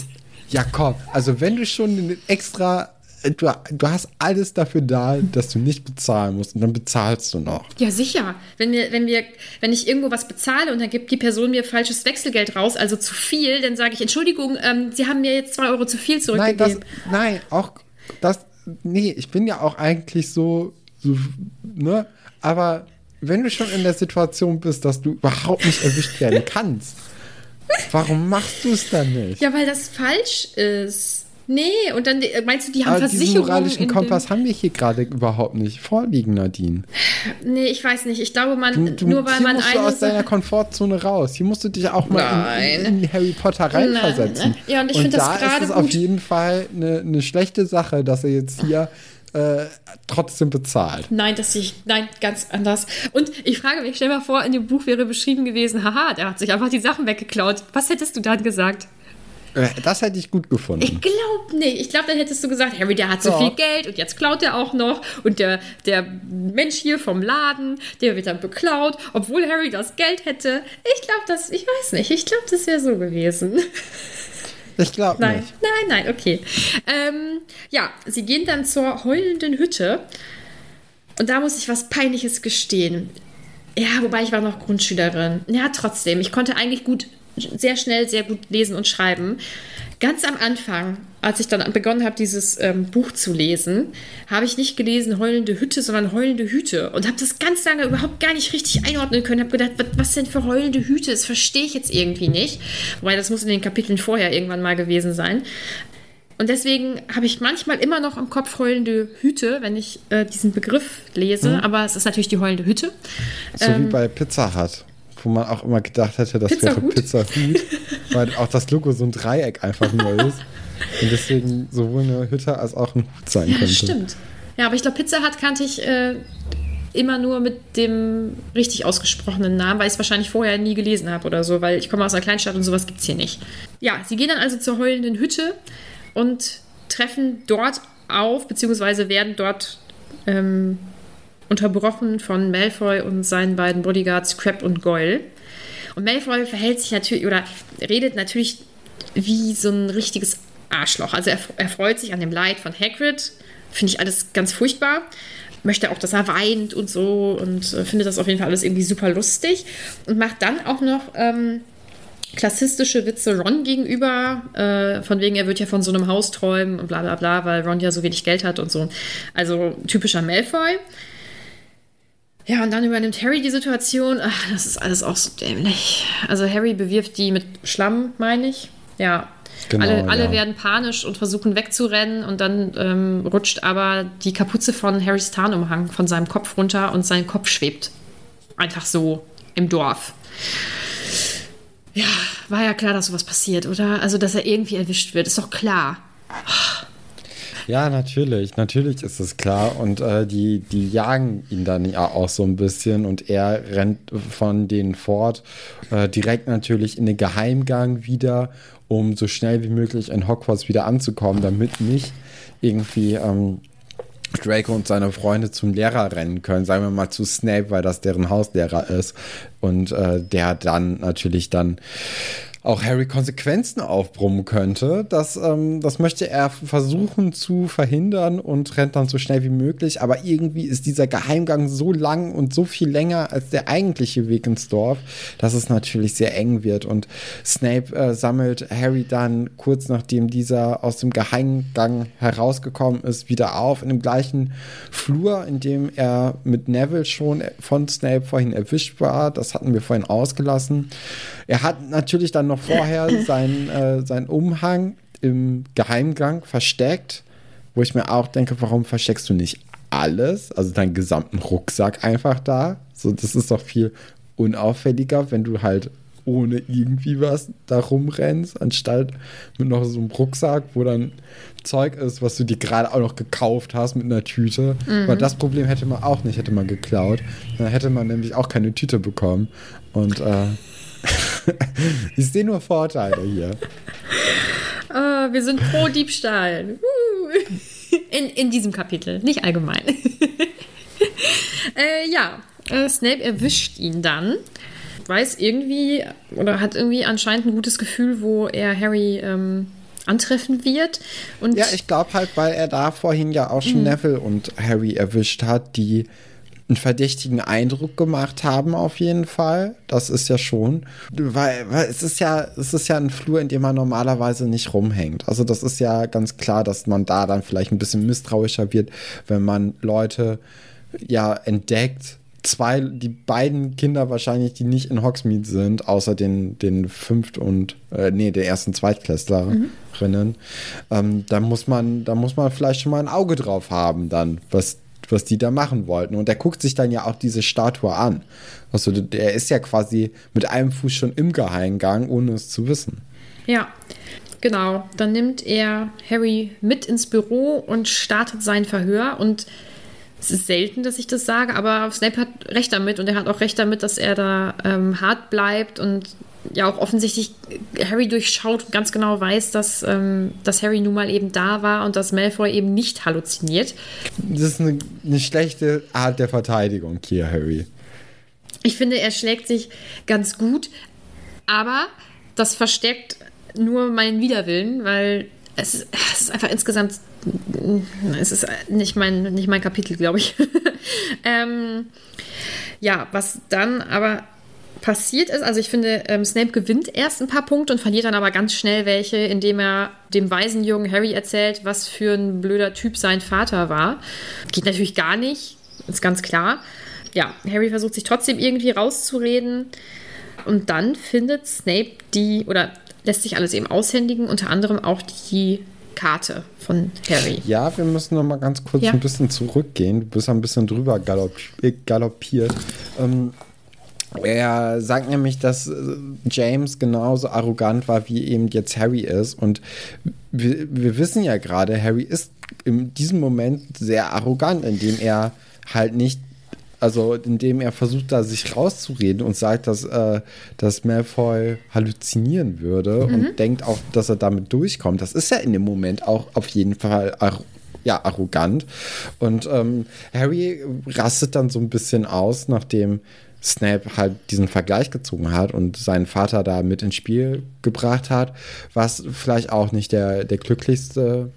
ja, komm, also wenn du schon extra, du, du hast alles dafür da, dass du nicht bezahlen musst und dann bezahlst du noch. Ja, sicher. Wenn wir, wenn wir, wenn ich irgendwo was bezahle und dann gibt die Person mir falsches Wechselgeld raus, also zu viel, dann sage ich, Entschuldigung, ähm, Sie haben mir jetzt zwei Euro zu viel Nein, das, zurückgegeben. nein, auch das, nee, ich bin ja auch eigentlich so, so, ne, aber wenn du schon in der Situation bist, dass du überhaupt nicht erwischt werden kannst, warum machst du es dann nicht? Ja, weil das falsch ist. Nee, und dann äh, meinst du, die haben aber diesen Versicherungen moralischen in dem- Kompass haben wir hier gerade überhaupt nicht vorliegen, Nadine. Nee, ich weiß nicht. Ich glaube, man, Du, du, nur weil hier man musst du aus deiner Komfortzone raus. Hier musst du dich auch mal in, in, Harry Potter reinversetzen. Nein. Ja, und ich find das da ist gerade es auf gut. jeden Fall eine, eine schlechte Sache, dass er jetzt hier äh, trotzdem bezahlt. Nein, das sehe ich, nein, ganz anders. Und ich frage mich, stell mal vor, in dem Buch wäre beschrieben gewesen, haha, der hat sich einfach die Sachen weggeklaut. Was hättest du dann gesagt? Äh, Das hätte ich gut gefunden. Ich glaube nicht. Ich glaube, dann hättest du gesagt, Harry, der hat so Ja. viel Geld und jetzt klaut er auch noch. Und der, der Mensch hier vom Laden, der wird dann beklaut, obwohl Harry das Geld hätte. Ich glaube, das, ich weiß nicht. Ich glaube, das wäre so gewesen. Ich glaube nicht. nein, nein, okay. Ähm, ja, sie gehen dann zur heulenden Hütte. Und da muss ich was Peinliches gestehen. Ja, wobei ich war noch Grundschülerin. Ja, trotzdem. Ich konnte eigentlich gut sehr schnell, sehr gut lesen und schreiben. Ganz am Anfang, als ich dann begonnen habe, dieses ähm, Buch zu lesen, habe ich nicht gelesen Heulende Hütte, sondern Heulende Hüte und habe das ganz lange überhaupt gar nicht richtig einordnen können. Habe gedacht, was, was denn für Heulende Hüte? Das verstehe ich jetzt irgendwie nicht. Wobei das muss in den Kapiteln vorher irgendwann mal gewesen sein. Und deswegen habe ich manchmal immer noch im Kopf heulende Hüte, wenn ich äh, diesen Begriff lese. Mhm. Aber es ist natürlich die heulende Hütte. So ähm, wie bei Pizza Hut, wo man auch immer gedacht hätte, das Pizza wäre Pizza Hut, weil auch das Logo so ein Dreieck einfach nur ist. Und deswegen sowohl eine Hütte als auch ein Hut sein könnte. Stimmt. Ja, aber ich glaube, Pizza Hut kannte ich äh, immer nur mit dem richtig ausgesprochenen Namen, weil ich es wahrscheinlich vorher nie gelesen habe oder so, weil ich komme aus einer Kleinstadt und sowas gibt es hier nicht. Ja, sie gehen dann also zur heulenden Hütte und treffen dort auf, beziehungsweise werden dort ähm, unterbrochen von Malfoy und seinen beiden Bodyguards Crab und Goyle. Und Malfoy verhält sich natürlich oder redet natürlich wie so ein richtiges Arschloch. Also er, er freut sich an dem Leid von Hagrid. Finde ich alles ganz furchtbar. Möchte auch, dass er weint und so und äh, findet das auf jeden Fall alles irgendwie super lustig. Und macht dann auch noch ähm, klassistische Witze Ron gegenüber, äh, von wegen, er wird ja von so einem Haus träumen und bla bla bla, weil Ron ja so wenig Geld hat und so. Also typischer Malfoy. Ja, und dann übernimmt Harry die Situation. Ach, das ist alles auch so dämlich. Also Harry bewirft die mit Schlamm, meine ich. Ja. Genau, alle, alle ja. werden panisch und versuchen wegzurennen und dann ähm, rutscht aber die Kapuze von Harrys Tarnumhang von seinem Kopf runter und sein Kopf schwebt einfach so im Dorf. Ja, war ja klar, dass sowas passiert, oder? Also, dass er irgendwie erwischt wird, ist doch klar. Ja, natürlich, natürlich ist es klar. Und äh, die, die jagen ihn dann ja auch so ein bisschen und er rennt von denen fort, äh, direkt natürlich in den Geheimgang wieder, um so schnell wie möglich in Hogwarts wieder anzukommen, damit nicht irgendwie ähm, Draco und seine Freunde zum Lehrer rennen können, sagen wir mal zu Snape, weil das deren Hauslehrer ist und äh, der dann natürlich dann auch Harry Konsequenzen aufbrummen könnte. Das, ähm, das möchte er versuchen zu verhindern und rennt dann so schnell wie möglich. Aber irgendwie ist dieser Geheimgang so lang und so viel länger als der eigentliche Weg ins Dorf, dass es natürlich sehr eng wird. Und Snape äh, sammelt Harry dann kurz nachdem dieser aus dem Geheimgang herausgekommen ist, wieder auf in dem gleichen Flur, in dem er mit Neville schon von Snape vorhin erwischt war. Das hatten wir vorhin ausgelassen. Er hat natürlich dann noch vorher seinen, äh, seinen Umhang im Geheimgang versteckt, wo ich mir auch denke, warum versteckst du nicht alles, also deinen gesamten Rucksack einfach da? So, das ist doch viel unauffälliger, wenn du halt ohne irgendwie was da rumrennst, anstatt mit noch so einem Rucksack, wo dann Zeug ist, was du dir gerade auch noch gekauft hast mit einer Tüte. Mhm. Weil das Problem hätte man auch nicht, hätte man geklaut. Dann hätte man nämlich auch keine Tüte bekommen. Und äh, ich sehe nur Vorteile hier. Uh, wir sind pro Diebstahl. In, in diesem Kapitel, nicht allgemein. äh, ja, äh, Snape erwischt ihn dann. Weiß irgendwie oder hat irgendwie anscheinend ein gutes Gefühl, wo er Harry ähm, antreffen wird. Und ja, ich glaube halt, weil er da vorhin ja auch schon mhm. Neville und Harry erwischt hat, die einen verdächtigen Eindruck gemacht haben, auf jeden Fall. Das ist ja schon. Weil, weil es ist ja, es ist ja ein Flur, in dem man normalerweise nicht rumhängt. Also das ist ja ganz klar, dass man da dann vielleicht ein bisschen misstrauischer wird, wenn man Leute ja entdeckt. Zwei, die beiden Kinder wahrscheinlich, die nicht in Hogsmeade sind, außer den, den fünft und, äh, nee, der ersten Zweitklässlerinnen. Mhm. Ähm, da muss man, da muss man vielleicht schon mal ein Auge drauf haben, dann, was was die da machen wollten. Und er guckt sich dann ja auch diese Statue an. Also der ist ja quasi mit einem Fuß schon im Geheimgang, ohne es zu wissen. Ja, genau. Dann nimmt er Harry mit ins Büro und startet sein Verhör. Und es ist selten, dass ich das sage, aber Snape hat recht damit und er hat auch recht damit, dass er da ähm, hart bleibt und ja auch offensichtlich Harry durchschaut und ganz genau weiß, dass, ähm, dass Harry nun mal eben da war und dass Malfoy eben nicht halluziniert. Das ist eine, eine schlechte Art der Verteidigung hier, Harry. Ich finde, er schlägt sich ganz gut, aber das verstärkt nur meinen Widerwillen, weil es ist, es ist einfach insgesamt, es ist nicht mein, nicht mein Kapitel, glaube ich. ähm, ja, was dann aber passiert ist, also ich finde, ähm, Snape gewinnt erst ein paar Punkte und verliert dann aber ganz schnell welche, indem er dem Waisenjungen Harry erzählt, was für ein blöder Typ sein Vater war. Geht natürlich gar nicht, ist ganz klar. Ja, Harry versucht sich trotzdem irgendwie rauszureden und dann findet Snape die, oder lässt sich alles eben aushändigen, unter anderem auch die Karte von Harry. Ja, wir müssen noch mal ganz kurz Ja. ein bisschen zurückgehen. Du bist ein bisschen drüber galopp galoppiert. Ähm, er sagt nämlich, dass äh, James genauso arrogant war, wie eben jetzt Harry ist. Und wir, wir wissen ja gerade, Harry ist in diesem Moment sehr arrogant, indem er halt nicht also indem er versucht, da sich rauszureden und sagt, dass, äh, dass Malfoy halluzinieren würde und denkt auch, dass er damit durchkommt. Das ist ja in dem Moment auch auf jeden Fall ar ja, arrogant. Und ähm, Harry rastet dann so ein bisschen aus, nachdem Snape halt diesen Vergleich gezogen hat und seinen Vater da mit ins Spiel gebracht hat, was vielleicht auch nicht der, der glücklichste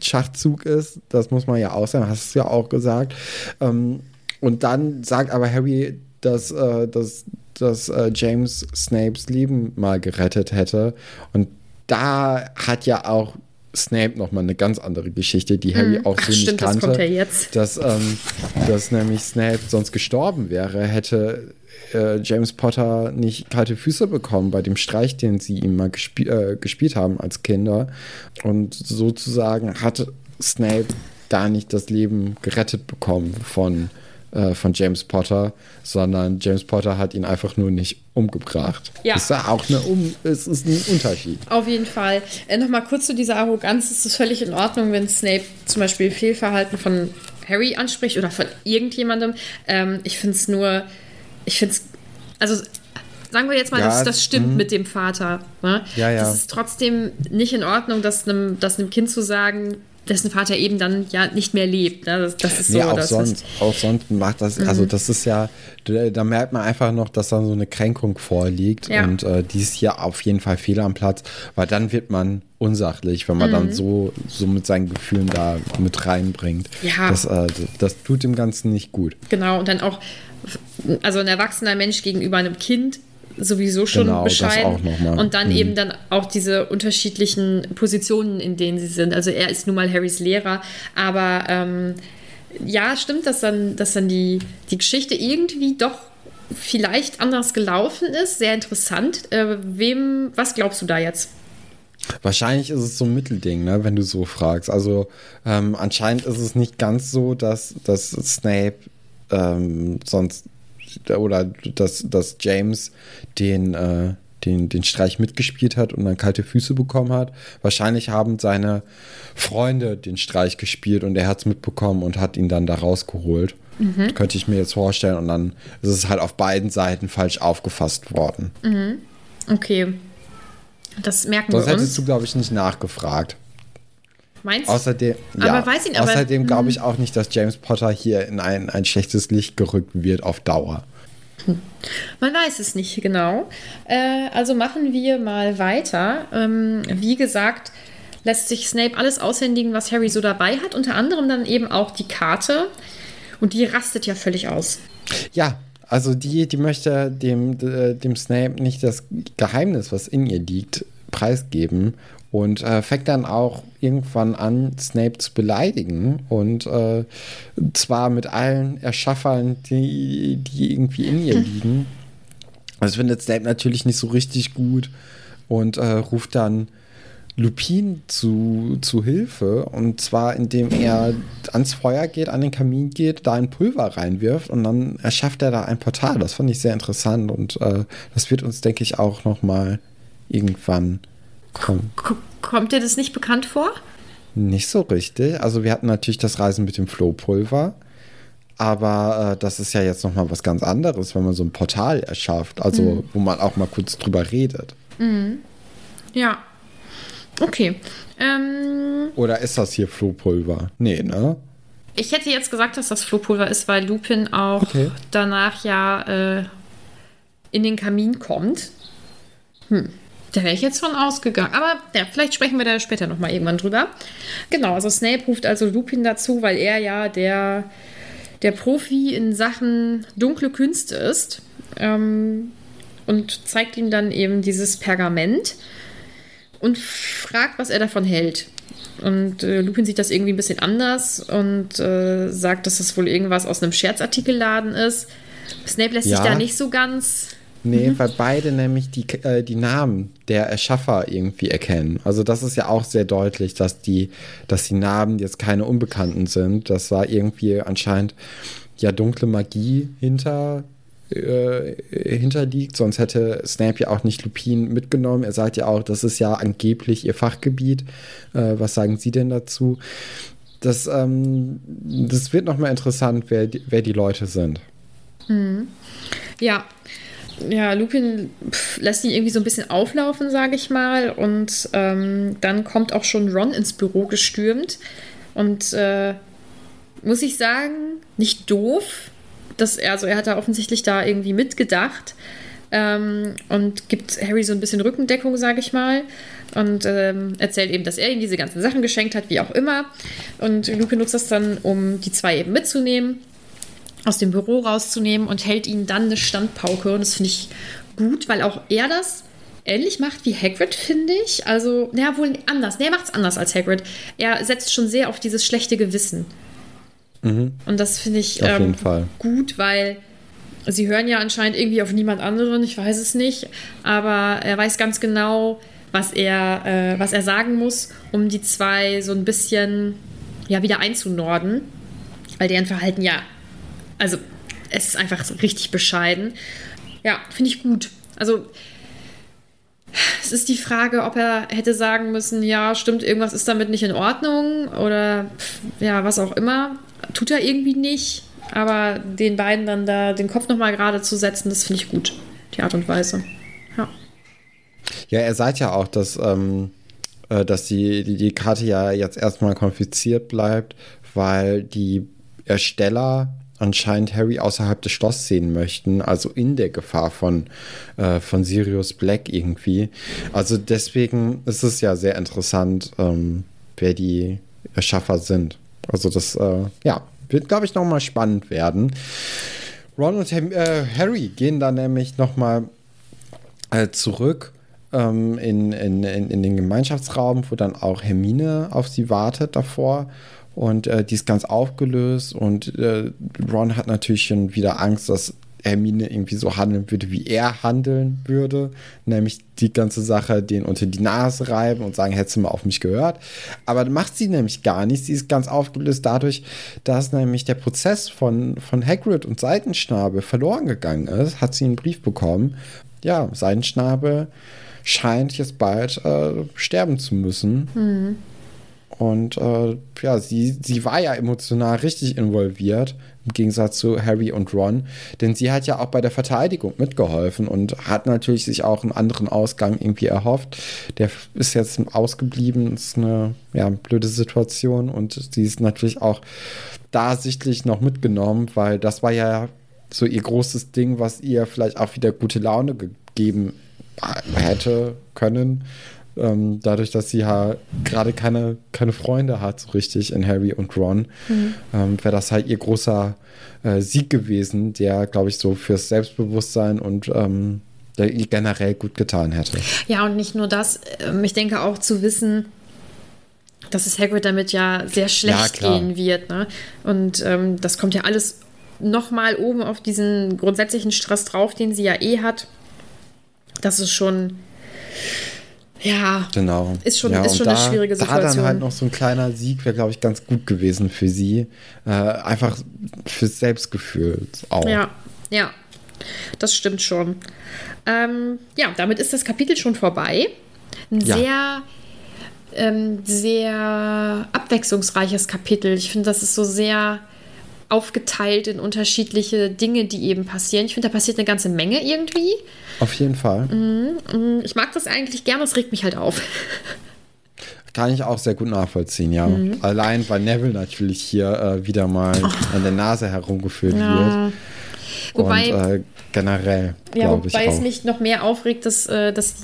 Schachzug ist. Das muss man ja auch sagen, hast du ja auch gesagt. Ähm, und dann sagt aber Harry, dass, äh, dass, dass äh, James Snapes Leben mal gerettet hätte. Und da hat ja auch Snape nochmal eine ganz andere Geschichte, die Harry auch so Ach, nicht stimmt, das kannte. kommt ja jetzt. Dass, ähm, dass nämlich Snape sonst gestorben wäre, hätte äh, James Potter nicht kalte Füße bekommen bei dem Streich, den sie ihm mal gespie äh, gespielt haben als Kinder. Und sozusagen hat Snape da nicht das Leben gerettet bekommen von, äh, von James Potter, sondern James Potter hat ihn einfach nur nicht umgebracht. Ja. Ist ja auch eine um es ist ein Unterschied. Auf jeden Fall. Äh, Nochmal kurz zu dieser Arroganz. Es ist völlig in Ordnung, wenn Snape zum Beispiel Fehlverhalten von Harry anspricht oder von irgendjemandem. Ähm, ich finde es nur, ich finde es, also sagen wir jetzt mal, Ja, dass das stimmt mhm. mit dem Vater. Ne? Ja, ja. Das ist trotzdem nicht in Ordnung, das einem, das einem Kind zu sagen, dessen Vater eben dann ja nicht mehr lebt. Ne? Das, das ist so. Nee, auch das sonst, auch sonst macht das, also Mhm. das ist ja, da, da merkt man einfach noch, dass da so eine Kränkung vorliegt Ja. und äh, die ist hier auf jeden Fall fehl am Platz, weil dann wird man unsachlich, wenn man Mhm. dann so, so mit seinen Gefühlen da mit reinbringt. Ja. Das, äh, das tut dem Ganzen nicht gut. Genau, und dann auch, also ein erwachsener Mensch gegenüber einem Kind sowieso schon Genau, bescheiden. Und dann Mhm. eben dann auch diese unterschiedlichen Positionen, in denen sie sind. Also er ist nun mal Harrys Lehrer, aber ähm, ja, stimmt, dass dann, dass dann die, die Geschichte irgendwie doch vielleicht anders gelaufen ist. Sehr interessant. Äh, wem, was glaubst du da jetzt? Wahrscheinlich ist es so ein Mittelding, ne, wenn du so fragst. Also ähm, anscheinend ist es nicht ganz so, dass, dass Snape ähm, sonst oder dass, dass James den, äh, den, den Streich mitgespielt hat und dann kalte Füße bekommen hat. Wahrscheinlich haben seine Freunde den Streich gespielt und er hat es mitbekommen und hat ihn dann da rausgeholt. Könnte ich mir jetzt vorstellen. Und dann ist es halt auf beiden Seiten falsch aufgefasst worden. Okay. Das merken Sonst wir uns. hättest du, glaube ich, nicht nachgefragt. Meinst du? Außerdem, ja, außerdem glaube Mhm. ich auch nicht, dass James Potter hier in ein, ein schlechtes Licht gerückt wird auf Dauer. Man weiß es nicht genau. Äh, also machen wir mal weiter. Ähm, wie gesagt, lässt sich Snape alles aushändigen, was Harry so dabei hat. Unter anderem dann eben auch die Karte. Und die rastet ja völlig aus. Ja, also die, die möchte dem, äh, dem Snape nicht das Geheimnis, was in ihr liegt, preisgeben und äh, fängt dann auch irgendwann an, Snape zu beleidigen und äh, zwar mit allen Erschaffern, die, die irgendwie in ihr liegen. Das findet Snape natürlich nicht so richtig gut und äh, ruft dann Lupin zu, zu Hilfe. Und zwar, indem er ans Feuer geht, an den Kamin geht, da ein Pulver reinwirft und dann erschafft er da ein Portal. Das fand ich sehr interessant und äh, das wird uns, denke ich, auch noch mal irgendwann kommen. K kommt dir das nicht bekannt vor? Nicht so richtig. Also wir hatten natürlich das Reisen mit dem Flohpulver. Aber äh, das ist ja jetzt noch mal was ganz anderes, wenn man so ein Portal erschafft. Also Mhm. wo man auch mal kurz drüber redet. Ja. Okay. Ähm, Oder ist das hier Flohpulver? Nee, ne? ich hätte jetzt gesagt, dass das Flohpulver ist, weil Lupin auch Okay. danach ja äh, in den Kamin kommt. Hm. Da wäre ich jetzt von ausgegangen. Aber ja, vielleicht sprechen wir da später nochmal irgendwann drüber. Genau, also Snape ruft also Lupin dazu, weil er ja der, der Profi in Sachen dunkle Künste ist. Ähm, und zeigt ihm dann eben dieses Pergament und fragt, was er davon hält. Und äh, Lupin sieht das irgendwie ein bisschen anders und äh, sagt, dass das wohl irgendwas aus einem Scherzartikelladen ist. Snape lässt Ja. sich da nicht so ganz. Nee, weil beide nämlich die, äh, die Namen der Erschaffer irgendwie erkennen. Also das ist ja auch sehr deutlich, dass die, dass die Namen jetzt keine Unbekannten sind. Das war irgendwie anscheinend ja dunkle Magie hinter äh, hinterliegt, sonst hätte Snape ja auch nicht Lupin mitgenommen. Er sagt ja auch, das ist ja angeblich ihr Fachgebiet. Äh, was sagen Sie denn dazu? Das, ähm, das wird nochmal interessant, wer, wer die Leute sind. Ja. Ja, Lupin lässt ihn irgendwie so ein bisschen auflaufen, sage ich mal. Und ähm, dann kommt auch schon Ron ins Büro gestürmt. Und äh, muss ich sagen, nicht doof. Dass er, also er hat da offensichtlich da irgendwie mitgedacht. Ähm, und gibt Harry so ein bisschen Rückendeckung, sage ich mal. Und ähm, erzählt eben, dass er ihm diese ganzen Sachen geschenkt hat, wie auch immer. Und Lupin nutzt das dann, um die zwei eben mitzunehmen aus dem Büro rauszunehmen und hält ihnen dann eine Standpauke. Und das finde ich gut, weil auch er das ähnlich macht wie Hagrid, finde ich. Also, naja, wohl anders. Nee, er macht es anders als Hagrid. Er setzt schon sehr auf dieses schlechte Gewissen. Und das finde ich ähm, gut, weil sie hören ja anscheinend irgendwie auf niemand anderen, ich weiß es nicht. Aber er weiß ganz genau, was er, äh, was er sagen muss, um die zwei so ein bisschen ja, wieder einzunorden. Weil deren Verhalten ja also, es ist einfach richtig bescheiden. Ja, finde ich gut. Also, es ist die Frage, ob er hätte sagen müssen, ja, stimmt, irgendwas ist damit nicht in Ordnung oder ja, was auch immer. Tut er irgendwie nicht. Aber den beiden dann da den Kopf nochmal gerade zu setzen, das finde ich gut. Die Art und Weise. Ja. Ja, er sagt ja auch, dass, ähm, äh, dass die, die, die Karte ja jetzt erstmal konfiziert bleibt, weil die Ersteller anscheinend Harry außerhalb des Schlosses sehen möchten, also in der Gefahr von, äh, von Sirius Black irgendwie. Also deswegen ist es ja sehr interessant, ähm, wer die Erschaffer sind. Also das, äh, ja, wird, glaube ich, nochmal spannend werden. Ron und äh, Harry gehen dann nämlich nochmal äh, zurück ähm, in, in, in, in den Gemeinschaftsraum, wo dann auch Hermine auf sie wartet davor. Und äh, die ist ganz aufgelöst und äh, Ron hat natürlich schon wieder Angst, dass Hermine irgendwie so handeln würde, wie er handeln würde. Nämlich die ganze Sache den unter die Nase reiben und sagen, hättest du mal auf mich gehört. Aber macht sie nämlich gar nicht. Sie ist ganz aufgelöst dadurch, dass nämlich der Prozess von, von Hagrid und Seitenschnabel verloren gegangen ist. Hat sie einen Brief bekommen. Ja, Seitenschnabel scheint jetzt bald äh, sterben zu müssen. Und äh, ja, sie, sie war ja emotional richtig involviert, im Gegensatz zu Harry und Ron. Denn sie hat ja auch bei der Verteidigung mitgeholfen und hat natürlich sich auch einen anderen Ausgang irgendwie erhofft. Der ist jetzt ausgeblieben, ist eine ja, blöde Situation und sie ist natürlich auch da sichtlich noch mitgenommen, weil das war ja so ihr großes Ding, was ihr vielleicht auch wieder gute Laune gegeben hätte können. Ähm, dadurch, dass sie ja gerade keine, keine Freunde hat, so richtig in Harry und Ron, ähm, wäre das halt ihr großer äh, Sieg gewesen, der, glaube ich, so fürs Selbstbewusstsein und ähm, generell gut getan hätte. Ja, und nicht nur das. ähm, Ich denke auch zu wissen, dass es Hagrid damit ja sehr schlecht klar. gehen wird. Ne? Und ähm, das kommt ja alles nochmal oben auf diesen grundsätzlichen Stress drauf, den sie ja eh hat. Das ist schon, ja, Genau. Ist schon- ja, ist schon da, eine schwierige Da dann Situation. halt noch so ein kleiner Sieg wäre, glaube ich, ganz gut gewesen für sie. Äh, einfach fürs Selbstgefühl auch. Ja, ja, das stimmt schon. Ähm, ja, damit ist das Kapitel schon vorbei. Ein Ja. sehr, ähm, sehr abwechslungsreiches Kapitel. Ich finde, das ist so sehr aufgeteilt in unterschiedliche Dinge, die eben passieren. Ich finde, da passiert eine ganze Menge irgendwie. Auf jeden Fall. Mhm. Ich mag das eigentlich gerne, es regt mich halt auf. Kann ich auch sehr gut nachvollziehen, ja. Mhm. Allein, weil Neville natürlich hier äh, wieder mal an der Nase herumgeführt wird. Ja. Wobei, und äh, generell, Ja, glaube ich wobei es auch. mich noch mehr aufregt, dass, äh, dass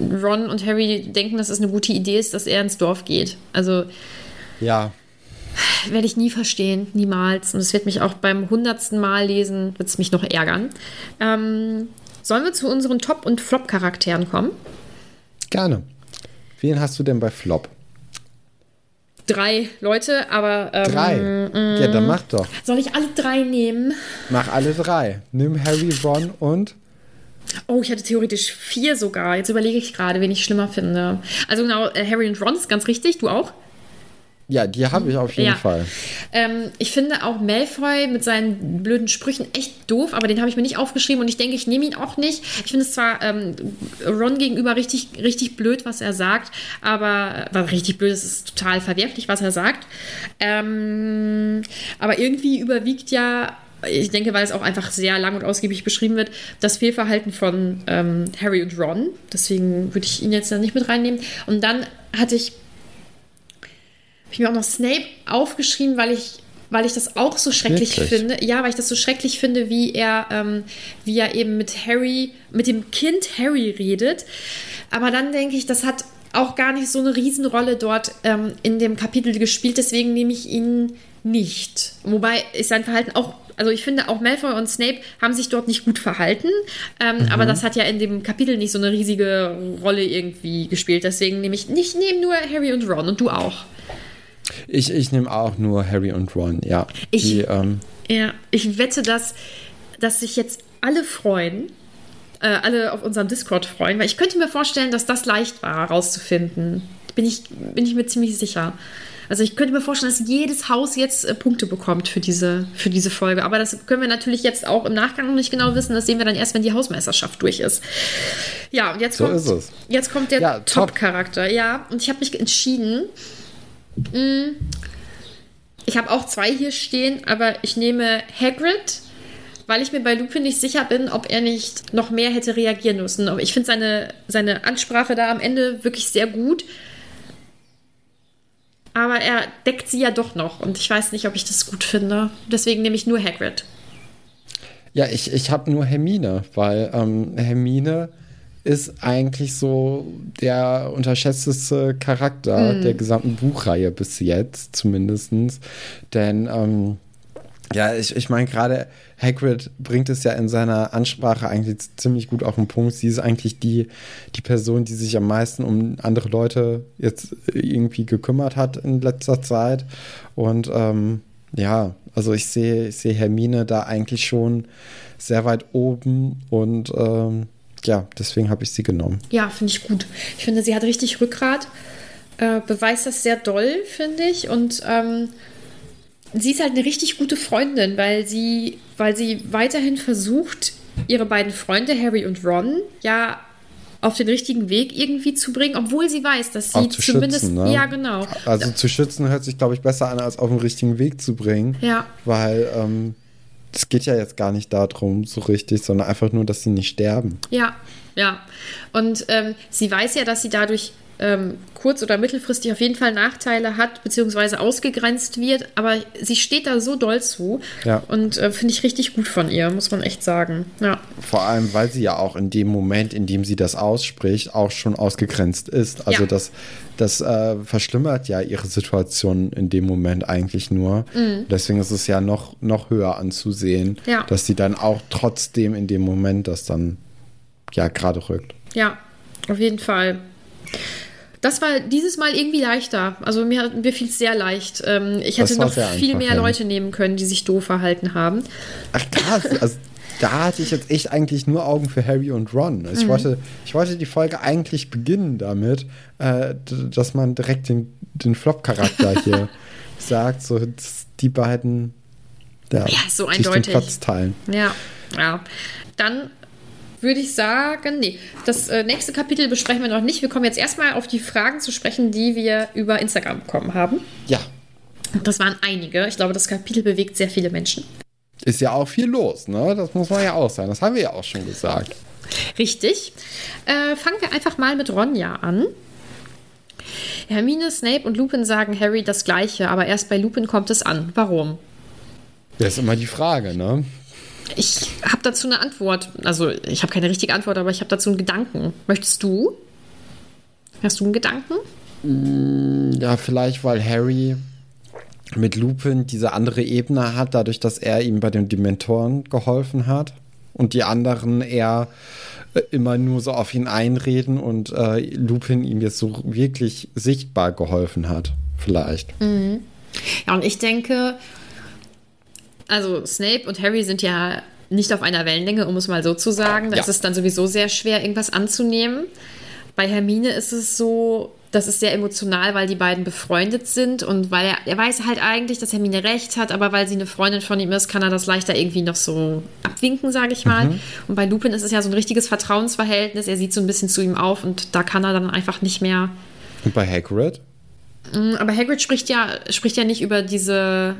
Ron und Harry denken, dass es eine gute Idee ist, dass er ins Dorf geht. Also Ja, werde ich nie verstehen, niemals. Und es wird mich auch beim hundertsten Mal lesen, wird es mich noch ärgern. Ähm, Sollen wir zu unseren Top- und Flop-Charakteren kommen? Gerne. Wen hast du denn bei Flop? Drei Leute, aber. Ähm, Drei. ja, dann mach doch. Soll ich alle drei nehmen? Mach alle drei. Nimm Harry, Ron und. Oh, ich hatte theoretisch vier sogar. Jetzt überlege ich gerade, wen ich schlimmer finde. Also genau, äh, Harry und Ron ist ganz richtig. Du auch? Ja, die habe ich auf jeden Ja. Fall. Ähm, ich finde auch Malfoy mit seinen blöden Sprüchen echt doof, aber den habe ich mir nicht aufgeschrieben und ich denke, ich nehme ihn auch nicht. Ich finde es zwar ähm, Ron gegenüber richtig, richtig blöd, was er sagt, aber war richtig blöd, es ist total verwerflich, was er sagt. Ähm, aber irgendwie überwiegt ja. Ich denke, weil es auch einfach sehr lang und ausgiebig beschrieben wird, das Fehlverhalten von ähm, Harry und Ron. Deswegen würde ich ihn jetzt da nicht mit reinnehmen. Und dann hatte ich ich mir auch noch Snape aufgeschrieben, weil ich, weil ich das auch so schrecklich Wirklich? finde. Ja, weil ich das so schrecklich finde, wie er, ähm, wie er eben mit Harry, mit dem Kind Harry redet. Aber dann denke ich, das hat auch gar nicht so eine Riesenrolle dort ähm, in dem Kapitel gespielt, deswegen nehme ich ihn nicht. Wobei ist sein Verhalten auch, also ich finde auch Malfoy und Snape haben sich dort nicht gut verhalten, ähm, aber das hat ja in dem Kapitel nicht so eine riesige Rolle irgendwie gespielt. Deswegen nehme ich nicht, nehme nur Harry und Ron und du auch. Ich, ich nehme auch nur Harry und Ron, ja. Ich- die, ähm, Ja, ich wette, dass, dass sich jetzt alle freuen, äh, alle auf unserem Discord freuen, weil ich könnte mir vorstellen, dass das leicht war, rauszufinden. Bin ich, bin ich mir ziemlich sicher. Also ich könnte mir vorstellen, dass jedes Haus jetzt äh, Punkte bekommt für diese, für diese Folge. Aber das können wir natürlich jetzt auch im Nachgang noch nicht genau wissen. Das sehen wir dann erst, wenn die Hausmeisterschaft durch ist. Ja, und jetzt So kommt, ist es. Jetzt kommt der Ja, top. Top-Charakter. Ja, und ich habe mich entschieden, ich habe auch zwei hier stehen, aber ich nehme Hagrid, weil ich mir bei Lupin nicht sicher bin, ob er nicht noch mehr hätte reagieren müssen. Aber ich finde seine, seine Ansprache da am Ende wirklich sehr gut. Aber er deckt sie ja doch noch und ich weiß nicht, ob ich das gut finde. Deswegen nehme ich nur Hagrid. Ja, ich, ich habe nur Hermine, weil ähm, Hermine ist eigentlich so der unterschätzteste Charakter Mhm. der gesamten Buchreihe bis jetzt, zumindestens. Denn, ähm, ja, ich, ich meine, gerade Hagrid bringt es ja in seiner Ansprache eigentlich ziemlich gut auf den Punkt. Sie ist eigentlich die, die Person, die sich am meisten um andere Leute jetzt irgendwie gekümmert hat in letzter Zeit. Und ähm, ja, also ich sehe ich sehe Hermine da eigentlich schon sehr weit oben und ähm, ja, deswegen habe ich sie genommen. Ja, finde ich gut. Ich finde, sie hat richtig Rückgrat, äh, beweist das sehr doll, finde ich. Und ähm, sie ist halt eine richtig gute Freundin, weil sie, weil sie weiterhin versucht, ihre beiden Freunde, Harry und Ron, ja auf den richtigen Weg irgendwie zu bringen, obwohl sie weiß, dass sie zumindest. schützen, ne? Ja, genau. Also zu schützen hört sich, glaube ich, besser an, als auf den richtigen Weg zu bringen. Ja. Weil ähm, es geht ja jetzt gar nicht darum, so richtig, sondern einfach nur, dass sie nicht sterben. Ja, ja. Und ähm, sie weiß ja, dass sie dadurch ähm, kurz- oder mittelfristig auf jeden Fall Nachteile hat, beziehungsweise ausgegrenzt wird, aber sie steht da so doll zu. Ja. Und äh, finde ich richtig gut von ihr, muss man echt sagen. Ja. Vor allem, weil sie ja auch in dem Moment, in dem sie das ausspricht, auch schon ausgegrenzt ist. Also Ja. das, das äh, verschlimmert ja ihre Situation in dem Moment eigentlich nur. Deswegen ist es ja noch, noch höher anzusehen, Mhm. Ja. dass sie dann auch trotzdem in dem Moment das dann ja gerade rückt. Ja, auf jeden Fall. Das war dieses Mal irgendwie leichter. Also mir, mir fiel es sehr leicht. Ähm, ich hätte noch viel einfach, mehr ja. Leute nehmen können, die sich doof verhalten haben. Ach krass, also da hatte ich jetzt echt eigentlich nur Augen für Harry und Ron. Also ich, wollte, ich wollte die Folge eigentlich beginnen damit, äh, dass man direkt den, den Flop-Charakter hier sagt, so die beiden ja, Ja, so sich den eindeutig. Platz teilen. Ja, ja. Dann würde ich sagen, nee, das äh, nächste Kapitel besprechen wir noch nicht. Wir kommen jetzt erstmal auf die Fragen zu sprechen, die wir über Instagram bekommen haben. Ja, Das waren einige. Ich glaube, das Kapitel bewegt sehr viele Menschen. ist ja auch viel los, ne? Das muss man ja auch sagen. Das haben wir ja auch schon gesagt. Richtig. Äh, fangen wir einfach mal mit Ronja an. Hermine, Snape und Lupin sagen Harry das Gleiche, aber erst bei Lupin kommt es an. Warum? Das ist immer die Frage, ne? Ich habe dazu eine Antwort. Also, ich habe keine richtige Antwort, aber ich habe dazu einen Gedanken. Möchtest du? Hast du einen Gedanken? Ja, vielleicht, weil Harry mit Lupin diese andere Ebene hat, dadurch, dass er ihm bei den Dementoren geholfen hat. und die anderen eher äh, immer nur so auf ihn einreden und äh, Lupin ihm jetzt so wirklich sichtbar geholfen hat. Vielleicht. Ja, und ich denke, also Snape und Harry sind ja nicht auf einer Wellenlänge, um es mal so zu sagen. Da Ja. ist es dann sowieso sehr schwer, irgendwas anzunehmen. Bei Hermine ist es so, das ist sehr emotional, weil die beiden befreundet sind und weil er, er weiß halt eigentlich, dass Hermine recht hat, aber weil sie eine Freundin von ihm ist, kann er das leichter irgendwie noch so abwinken, sage ich mal. Und bei Lupin ist es ja so ein richtiges Vertrauensverhältnis. Er sieht so ein bisschen zu ihm auf und da kann er dann einfach nicht mehr Und bei Hagrid? aber Hagrid spricht ja, spricht ja nicht über diese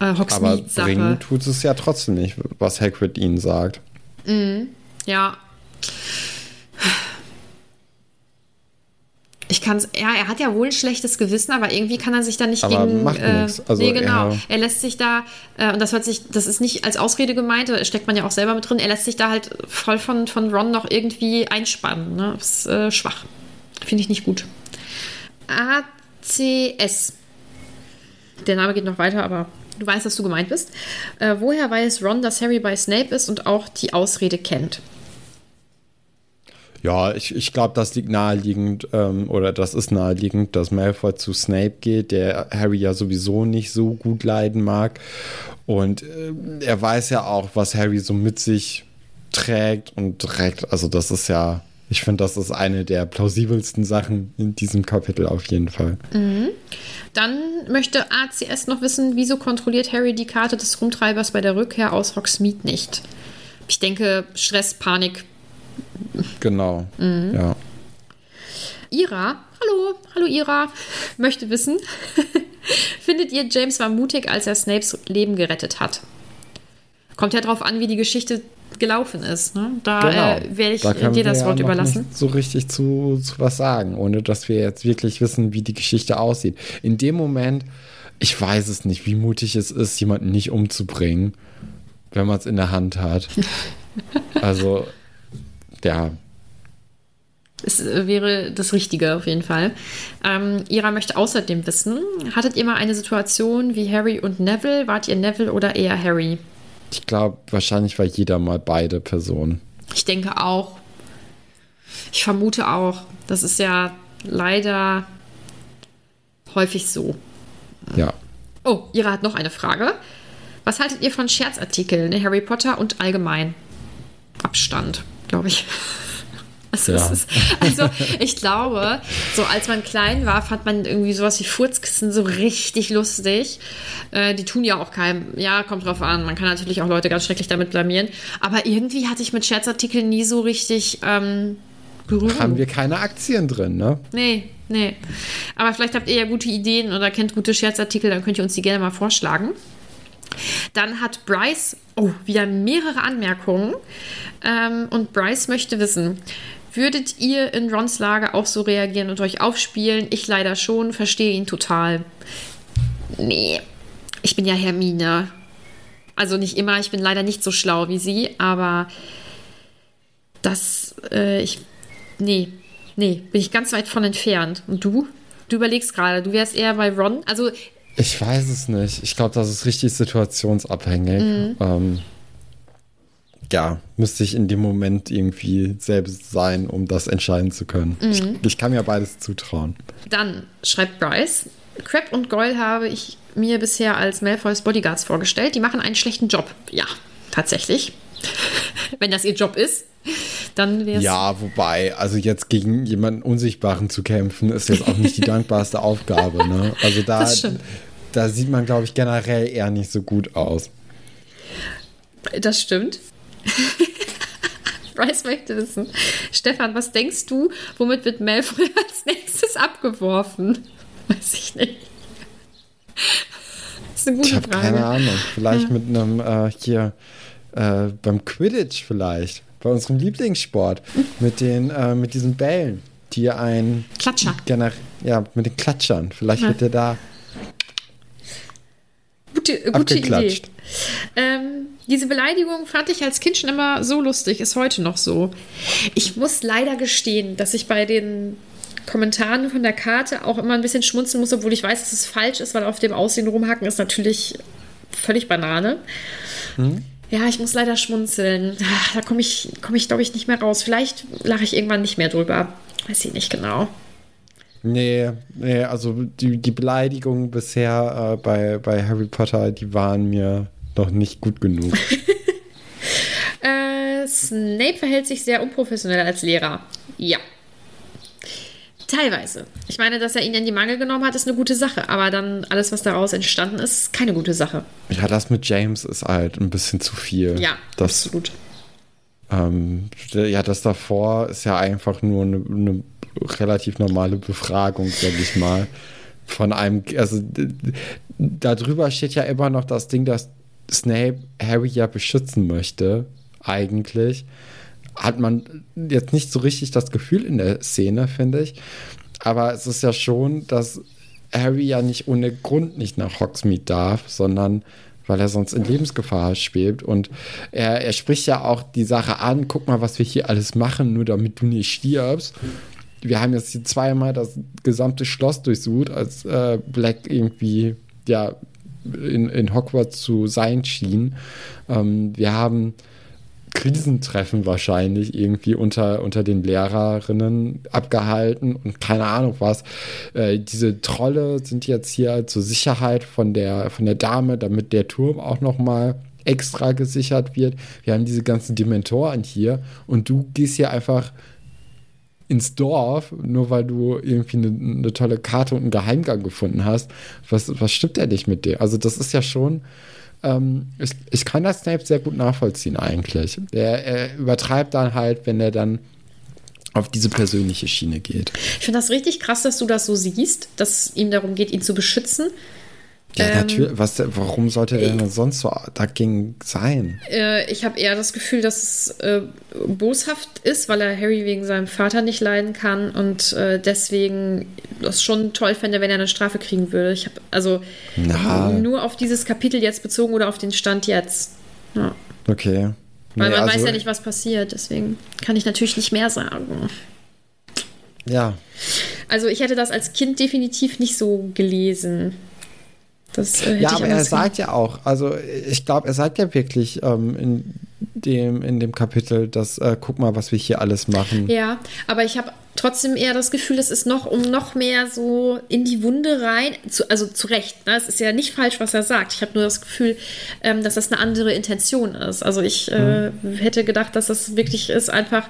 äh, Aber Hogsmeade-Sache. bringen tut es ja trotzdem nicht, was Hagrid ihnen sagt. Ja. Ich kann's, ja, er hat ja wohl ein schlechtes Gewissen, aber irgendwie kann er sich da nicht Aber gegen. macht äh. Also nee, genau. er- Er, lässt sich da, äh, und das hört sich, das ist nicht als Ausrede gemeint, steckt man ja auch selber mit drin, er lässt sich da halt voll von, von Ron noch irgendwie einspannen. Ne? Das ist äh, schwach. Finde ich nicht gut. ACS. Der Name geht noch weiter, aber du weißt, dass du gemeint bist. Äh, woher weiß Ron, dass Harry bei Snape ist und auch die Ausrede kennt? Ja, ich, ich glaube, das liegt naheliegend, ähm, oder das ist naheliegend, dass Malfoy zu Snape geht, der Harry ja sowieso nicht so gut leiden mag. Und äh, er weiß ja auch, was Harry so mit sich trägt und trägt. Also, das ist ja, ich finde, das ist eine der plausibelsten Sachen in diesem Kapitel auf jeden Fall. Dann möchte ACS noch wissen, wieso kontrolliert Harry die Karte des Rumtreibers bei der Rückkehr aus Hogsmeade nicht? Ich denke, Stress, Panik. Genau. Ja. Ira, hallo, hallo Ira, möchte wissen, findet ihr James war mutig, als er Snapes Leben gerettet hat? Kommt ja drauf an, wie die Geschichte gelaufen ist. Ne? Da äh, werde ich Genau. Da dir das ja Wort noch überlassen. Nicht so richtig zu, zu was sagen, ohne dass wir jetzt wirklich wissen, wie die Geschichte aussieht. In dem Moment, ich weiß es nicht, wie mutig es ist, jemanden nicht umzubringen, wenn man es in der Hand hat. also, ja, Es äh, wäre das Richtige auf jeden Fall. Ähm, Ira möchte außerdem wissen, hattet ihr mal eine Situation wie Harry und Neville? Wart ihr Neville oder eher Harry? Ich glaube, wahrscheinlich war jeder mal beide Personen. Ich denke auch. Ich vermute auch. Das ist ja leider häufig so. Ja. Oh, Ira hat noch eine Frage. Was haltet ihr von Scherzartikeln in Harry Potter und allgemein? Abstand, glaube ich. Also, Ja. ist, also ich glaube, so als man klein war, fand man irgendwie sowas wie Furzkissen so richtig lustig. Äh, die tun ja auch keinem, ja, kommt drauf an. Man kann natürlich auch Leute ganz schrecklich damit blamieren. Aber irgendwie hatte ich mit Scherzartikeln nie so richtig ähm, Berührung. Haben wir keine Aktien drin, ne? Nee, nee. Aber vielleicht habt ihr ja gute Ideen oder kennt gute Scherzartikel, dann könnt ihr uns die gerne mal vorschlagen. Dann hat Bryce, oh, wieder mehrere Anmerkungen. Ähm, und Bryce möchte wissen, würdet ihr in Rons Lage auch so reagieren und euch aufspielen? Ich leider schon, verstehe ihn total. Nee, ich bin ja Hermine. Also nicht immer, ich bin leider nicht so schlau wie sie, aber das, äh, ich, nee, nee, bin ich ganz weit von entfernt. Und du? Du überlegst gerade, du wärst eher bei Ron. Also, Ich weiß es nicht. Ich glaube, das ist richtig situationsabhängig. Ähm, ja, müsste ich in dem Moment irgendwie selbst sein, um das entscheiden zu können. Ich, ich kann mir beides zutrauen. dann schreibt Bryce, Crab und Goyle habe ich mir bisher als Malfoys Bodyguards vorgestellt. Die machen einen schlechten Job. Ja, tatsächlich. Wenn das ihr Job ist, dann wäre es. Ja, wobei, also jetzt gegen jemanden Unsichtbaren zu kämpfen, ist jetzt auch nicht die dankbarste Aufgabe. Ne? Also da, da sieht man, glaube ich, generell eher nicht so gut aus. Das stimmt. Bryce möchte wissen. Stefan, was denkst du, womit wird Malfoy als nächstes abgeworfen? Weiß ich nicht. Das ist eine gute Ich habe Frage. keine Ahnung. Vielleicht mit einem äh, hier äh, beim Quidditch vielleicht. Bei unserem Lieblingssport. mit den, äh, mit diesen Bällen, die ein Klatscher. ja, mit den Klatschern. Vielleicht wird der da Gute, gute Idee. Ähm, diese Beleidigung fand ich als Kind schon immer so lustig, ist heute noch so. Ich muss leider gestehen, dass ich bei den Kommentaren von der Karte auch immer ein bisschen schmunzeln muss, obwohl ich weiß, dass es falsch ist, weil auf dem Aussehen rumhacken ist natürlich völlig Banane. Ja, ich muss leider schmunzeln. Ah, Da komme ich, komm ich glaube ich, nicht mehr raus. Vielleicht lache ich irgendwann nicht mehr drüber. Weiß ich nicht genau. Nee, nee, also die, die Beleidigungen bisher äh, bei, bei Harry Potter, die waren mir noch nicht gut genug. Äh, Snape verhält sich sehr unprofessionell als Lehrer. Ja. Teilweise. Ich meine, dass er ihn in die Mangel genommen hat, ist eine gute Sache. Aber dann alles, was daraus entstanden ist, ist keine gute Sache. ja, das mit James ist halt ein bisschen zu viel. Ja, das, absolut. ähm, ja, das davor ist ja einfach nur eine, eine relativ normale Befragung, sag ich mal. Von einem, also darüber steht ja immer noch das Ding, dass Snape Harry ja beschützen möchte, eigentlich. Hat man jetzt nicht so richtig das Gefühl in der Szene, finde ich. Aber es ist ja schon, dass Harry ja nicht ohne Grund nicht nach Hogsmeade darf, sondern weil er sonst in Lebensgefahr schwebt. Und er, er spricht ja auch die Sache an, guck mal, was wir hier alles machen, nur damit du nicht stirbst. Wir haben jetzt hier zweimal das gesamte Schloss durchsucht, als äh, Black irgendwie ja in, in Hogwarts zu sein schien. Ähm, wir haben Krisentreffen wahrscheinlich irgendwie unter, unter den Lehrerinnen abgehalten und keine Ahnung was. Äh, diese Trolle sind jetzt hier zur Sicherheit von der, von der Dame, damit der Turm auch nochmal extra gesichert wird. Wir haben diese ganzen Dementoren hier und du gehst hier einfach ins Dorf, nur weil du irgendwie eine, eine tolle Karte und einen Geheimgang gefunden hast. Was, was stimmt denn nicht mit dir? Also das ist ja schon ähm, ich, ich kann das Snape sehr gut nachvollziehen eigentlich. Er, er übertreibt dann halt, wenn er dann auf diese persönliche Schiene geht. Ich finde das richtig krass, dass du das so siehst, dass es ihm darum geht, ihn zu beschützen. Ja, Ähm, natürlich. Was, warum sollte er denn sonst so dagegen sein? Äh, ich habe eher das Gefühl, dass es äh, boshaft ist, weil er Harry wegen seinem Vater nicht leiden kann und äh, deswegen das schon toll fände, wenn er eine Strafe kriegen würde. Ich habe also Na. nur auf dieses Kapitel jetzt bezogen oder auf den Stand jetzt. Ja. Okay. Weil Nee, man also- weiß ja nicht, was passiert, deswegen kann ich natürlich nicht mehr sagen. Ja, Also ich hätte das als Kind definitiv nicht so gelesen. Das äh, ja aber er sagt ja auch, also ich glaube, er sagt ja wirklich ähm, in, dem, in dem Kapitel, dass äh, guck mal, was wir hier alles machen. Ja, aber ich habe trotzdem eher das Gefühl, es ist noch um noch mehr so in die Wunde rein, zu, also zu Recht. Ne? Es ist ja nicht falsch, was er sagt. Ich habe nur das Gefühl, ähm, dass das eine andere Intention ist. Also ich äh, hätte gedacht, dass das wirklich ist, einfach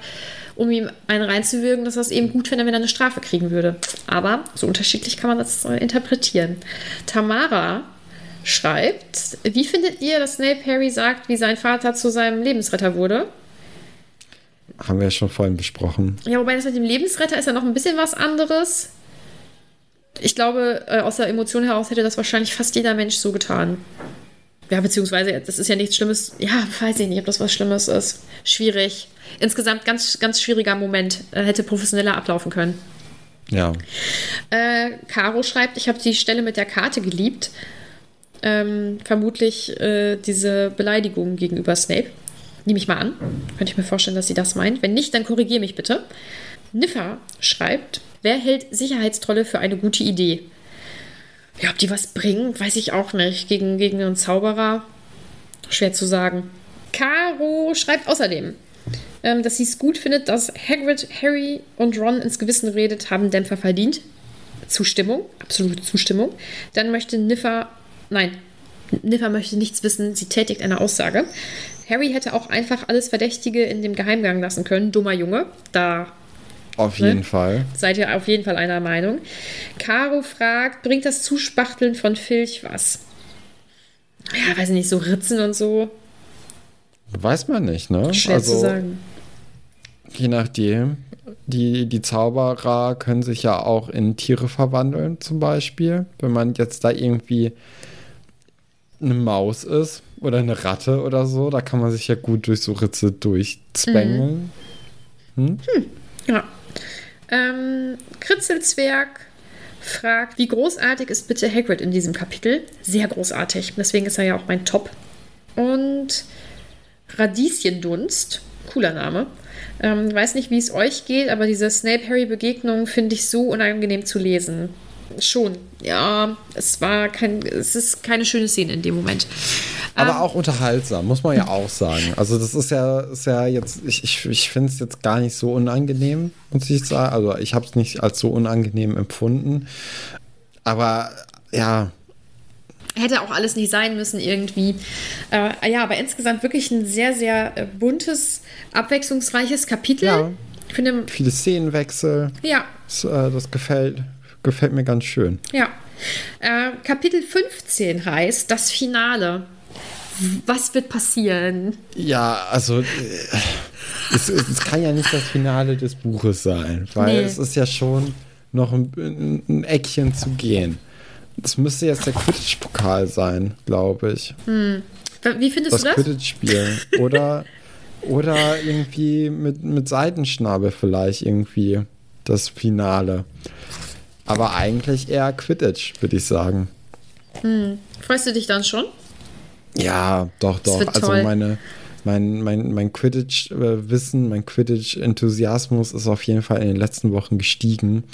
um ihm einen reinzuwirken, dass das eben gut fände, wenn er eine Strafe kriegen würde. Aber so unterschiedlich kann man das äh, interpretieren. Tamara schreibt, wie findet ihr, dass Snape Harry sagt, wie sein Vater zu seinem Lebensretter wurde? Haben wir ja schon vorhin besprochen. Ja, wobei das mit dem Lebensretter ist ja noch ein bisschen was anderes. Ich glaube, äh, aus der Emotion heraus hätte das wahrscheinlich fast jeder Mensch so getan. Ja, beziehungsweise, das ist ja nichts Schlimmes. Ja, weiß ich nicht, ob das was Schlimmes ist. Schwierig. Insgesamt ganz, ganz schwieriger Moment. Äh, hätte professioneller ablaufen können. Ja. Äh, Caro schreibt, ich habe die Stelle mit der Karte geliebt. Ähm, vermutlich äh, diese Beleidigung gegenüber Snape. Nehme ich mal an. Könnte ich mir vorstellen, dass sie das meint. Wenn nicht, dann korrigiere mich bitte. Niffer schreibt, wer hält Sicherheitstrolle für eine gute Idee? Ja, ob die was bringen, weiß ich auch nicht. Gegen, gegen einen Zauberer, schwer zu sagen. Caro schreibt außerdem, ähm, dass sie es gut findet, dass Hagrid, Harry und Ron ins Gewissen redet, haben Dämpfer verdient. Zustimmung, absolute Zustimmung. Dann möchte Niffer, nein, Niffer möchte nichts wissen, sie tätigt eine Aussage. Harry hätte auch einfach alles Verdächtige in dem Geheimgang lassen können. Dummer Junge, da Auf Ne? jeden Fall. seid ihr auf jeden Fall einer Meinung. Caro fragt, bringt das Zuspachteln von Filch was? Ja, weiß ich nicht, so Ritzen und so. Weiß man nicht, ne? Schwer zu sagen. Je nachdem. Die, die Zauberer können sich ja auch in Tiere verwandeln, zum Beispiel. Wenn man jetzt da irgendwie eine Maus ist oder eine Ratte oder so, da kann man sich ja gut durch so Ritze durchzwängeln. Ja. Ähm, Kritzelzwerg fragt, wie großartig ist bitte Hagrid in diesem Kapitel? Sehr großartig. Deswegen ist er ja auch mein Top. Und Radieschendunst, cooler Name. Ähm, weiß nicht, wie es euch geht, aber diese Snape-Harry-Begegnung finde ich so unangenehm zu lesen. Schon. Ja, es war kein, es ist keine schöne Szene in dem Moment. Aber Ähm, auch unterhaltsam, muss man ja auch sagen. Also das ist ja, ist ja jetzt, ich, ich, ich finde es jetzt gar nicht so unangenehm, muss ich sagen. Also ich habe es nicht als so unangenehm empfunden. Aber ja, hätte auch alles nicht sein müssen irgendwie. Äh, ja, aber insgesamt wirklich ein sehr, sehr äh, buntes, abwechslungsreiches Kapitel. Ja. Ich finde, viele Szenenwechsel, ja, das, äh, das gefällt, gefällt mir ganz schön. ja. Äh, Kapitel 15 heißt das Finale. Was wird passieren? Ja, also äh, es, es, kann ja nicht das Finale des Buches sein, weil Nee. es ist ja schon noch ein, ein, Eckchen zu gehen. Es müsste jetzt der Quidditch-Pokal sein, glaube ich. Wie findest Das du das? Quidditch-Spiel. Oder, oder irgendwie mit, mit Seitenschnabel vielleicht irgendwie das Finale. Aber eigentlich eher Quidditch, würde ich sagen. Freust du dich dann schon? Ja, doch, doch. Also toll. meine, mein, mein, mein Quidditch-Wissen, mein Quidditch-Enthusiasmus ist auf jeden Fall in den letzten Wochen gestiegen.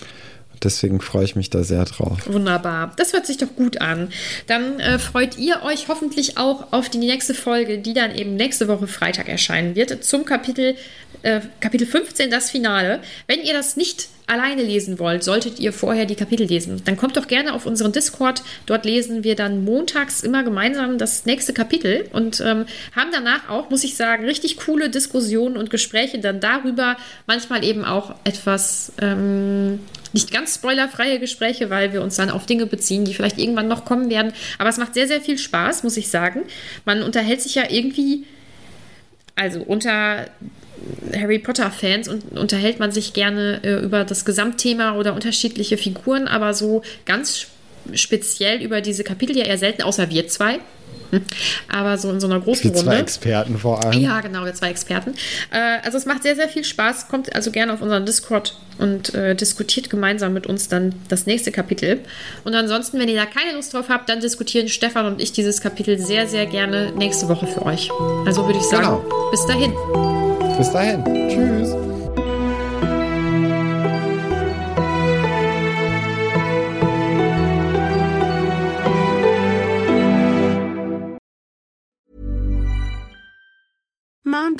Deswegen freue ich mich da sehr drauf. Wunderbar. Das hört sich doch gut an. Dann äh, freut ihr euch hoffentlich auch auf die nächste Folge, die dann eben nächste Woche Freitag erscheinen wird, zum Kapitel, äh, Kapitel 15, das Finale. Wenn ihr das nicht alleine lesen wollt, solltet ihr vorher die Kapitel lesen. Dann kommt doch gerne auf unseren Discord. Dort lesen wir dann montags immer gemeinsam das nächste Kapitel und ähm, haben danach auch, muss ich sagen, richtig coole Diskussionen und Gespräche dann darüber. Manchmal eben auch etwas ähm, nicht ganz spoilerfreie Gespräche, weil wir uns dann auf Dinge beziehen, die vielleicht irgendwann noch kommen werden. Aber es macht sehr, sehr viel Spaß, muss ich sagen. Man unterhält sich ja irgendwie, also unter Harry Potter-Fans und unterhält man sich gerne äh, über das Gesamtthema oder unterschiedliche Figuren, aber so ganz sp- speziell über diese Kapitel ja eher selten, außer wir zwei. Aber so in so einer großen Die zwei Runde. Experten vor allem. Ja, genau, wir zwei Experten. Äh, also es macht sehr, sehr viel Spaß. Kommt also gerne auf unseren Discord und äh, diskutiert gemeinsam mit uns dann das nächste Kapitel. Und ansonsten, wenn ihr da keine Lust drauf habt, dann diskutieren Stefan und ich dieses Kapitel sehr, sehr gerne nächste Woche für euch. Also würde ich sagen, Genau. bis dahin. Bis dahin. Tschüss.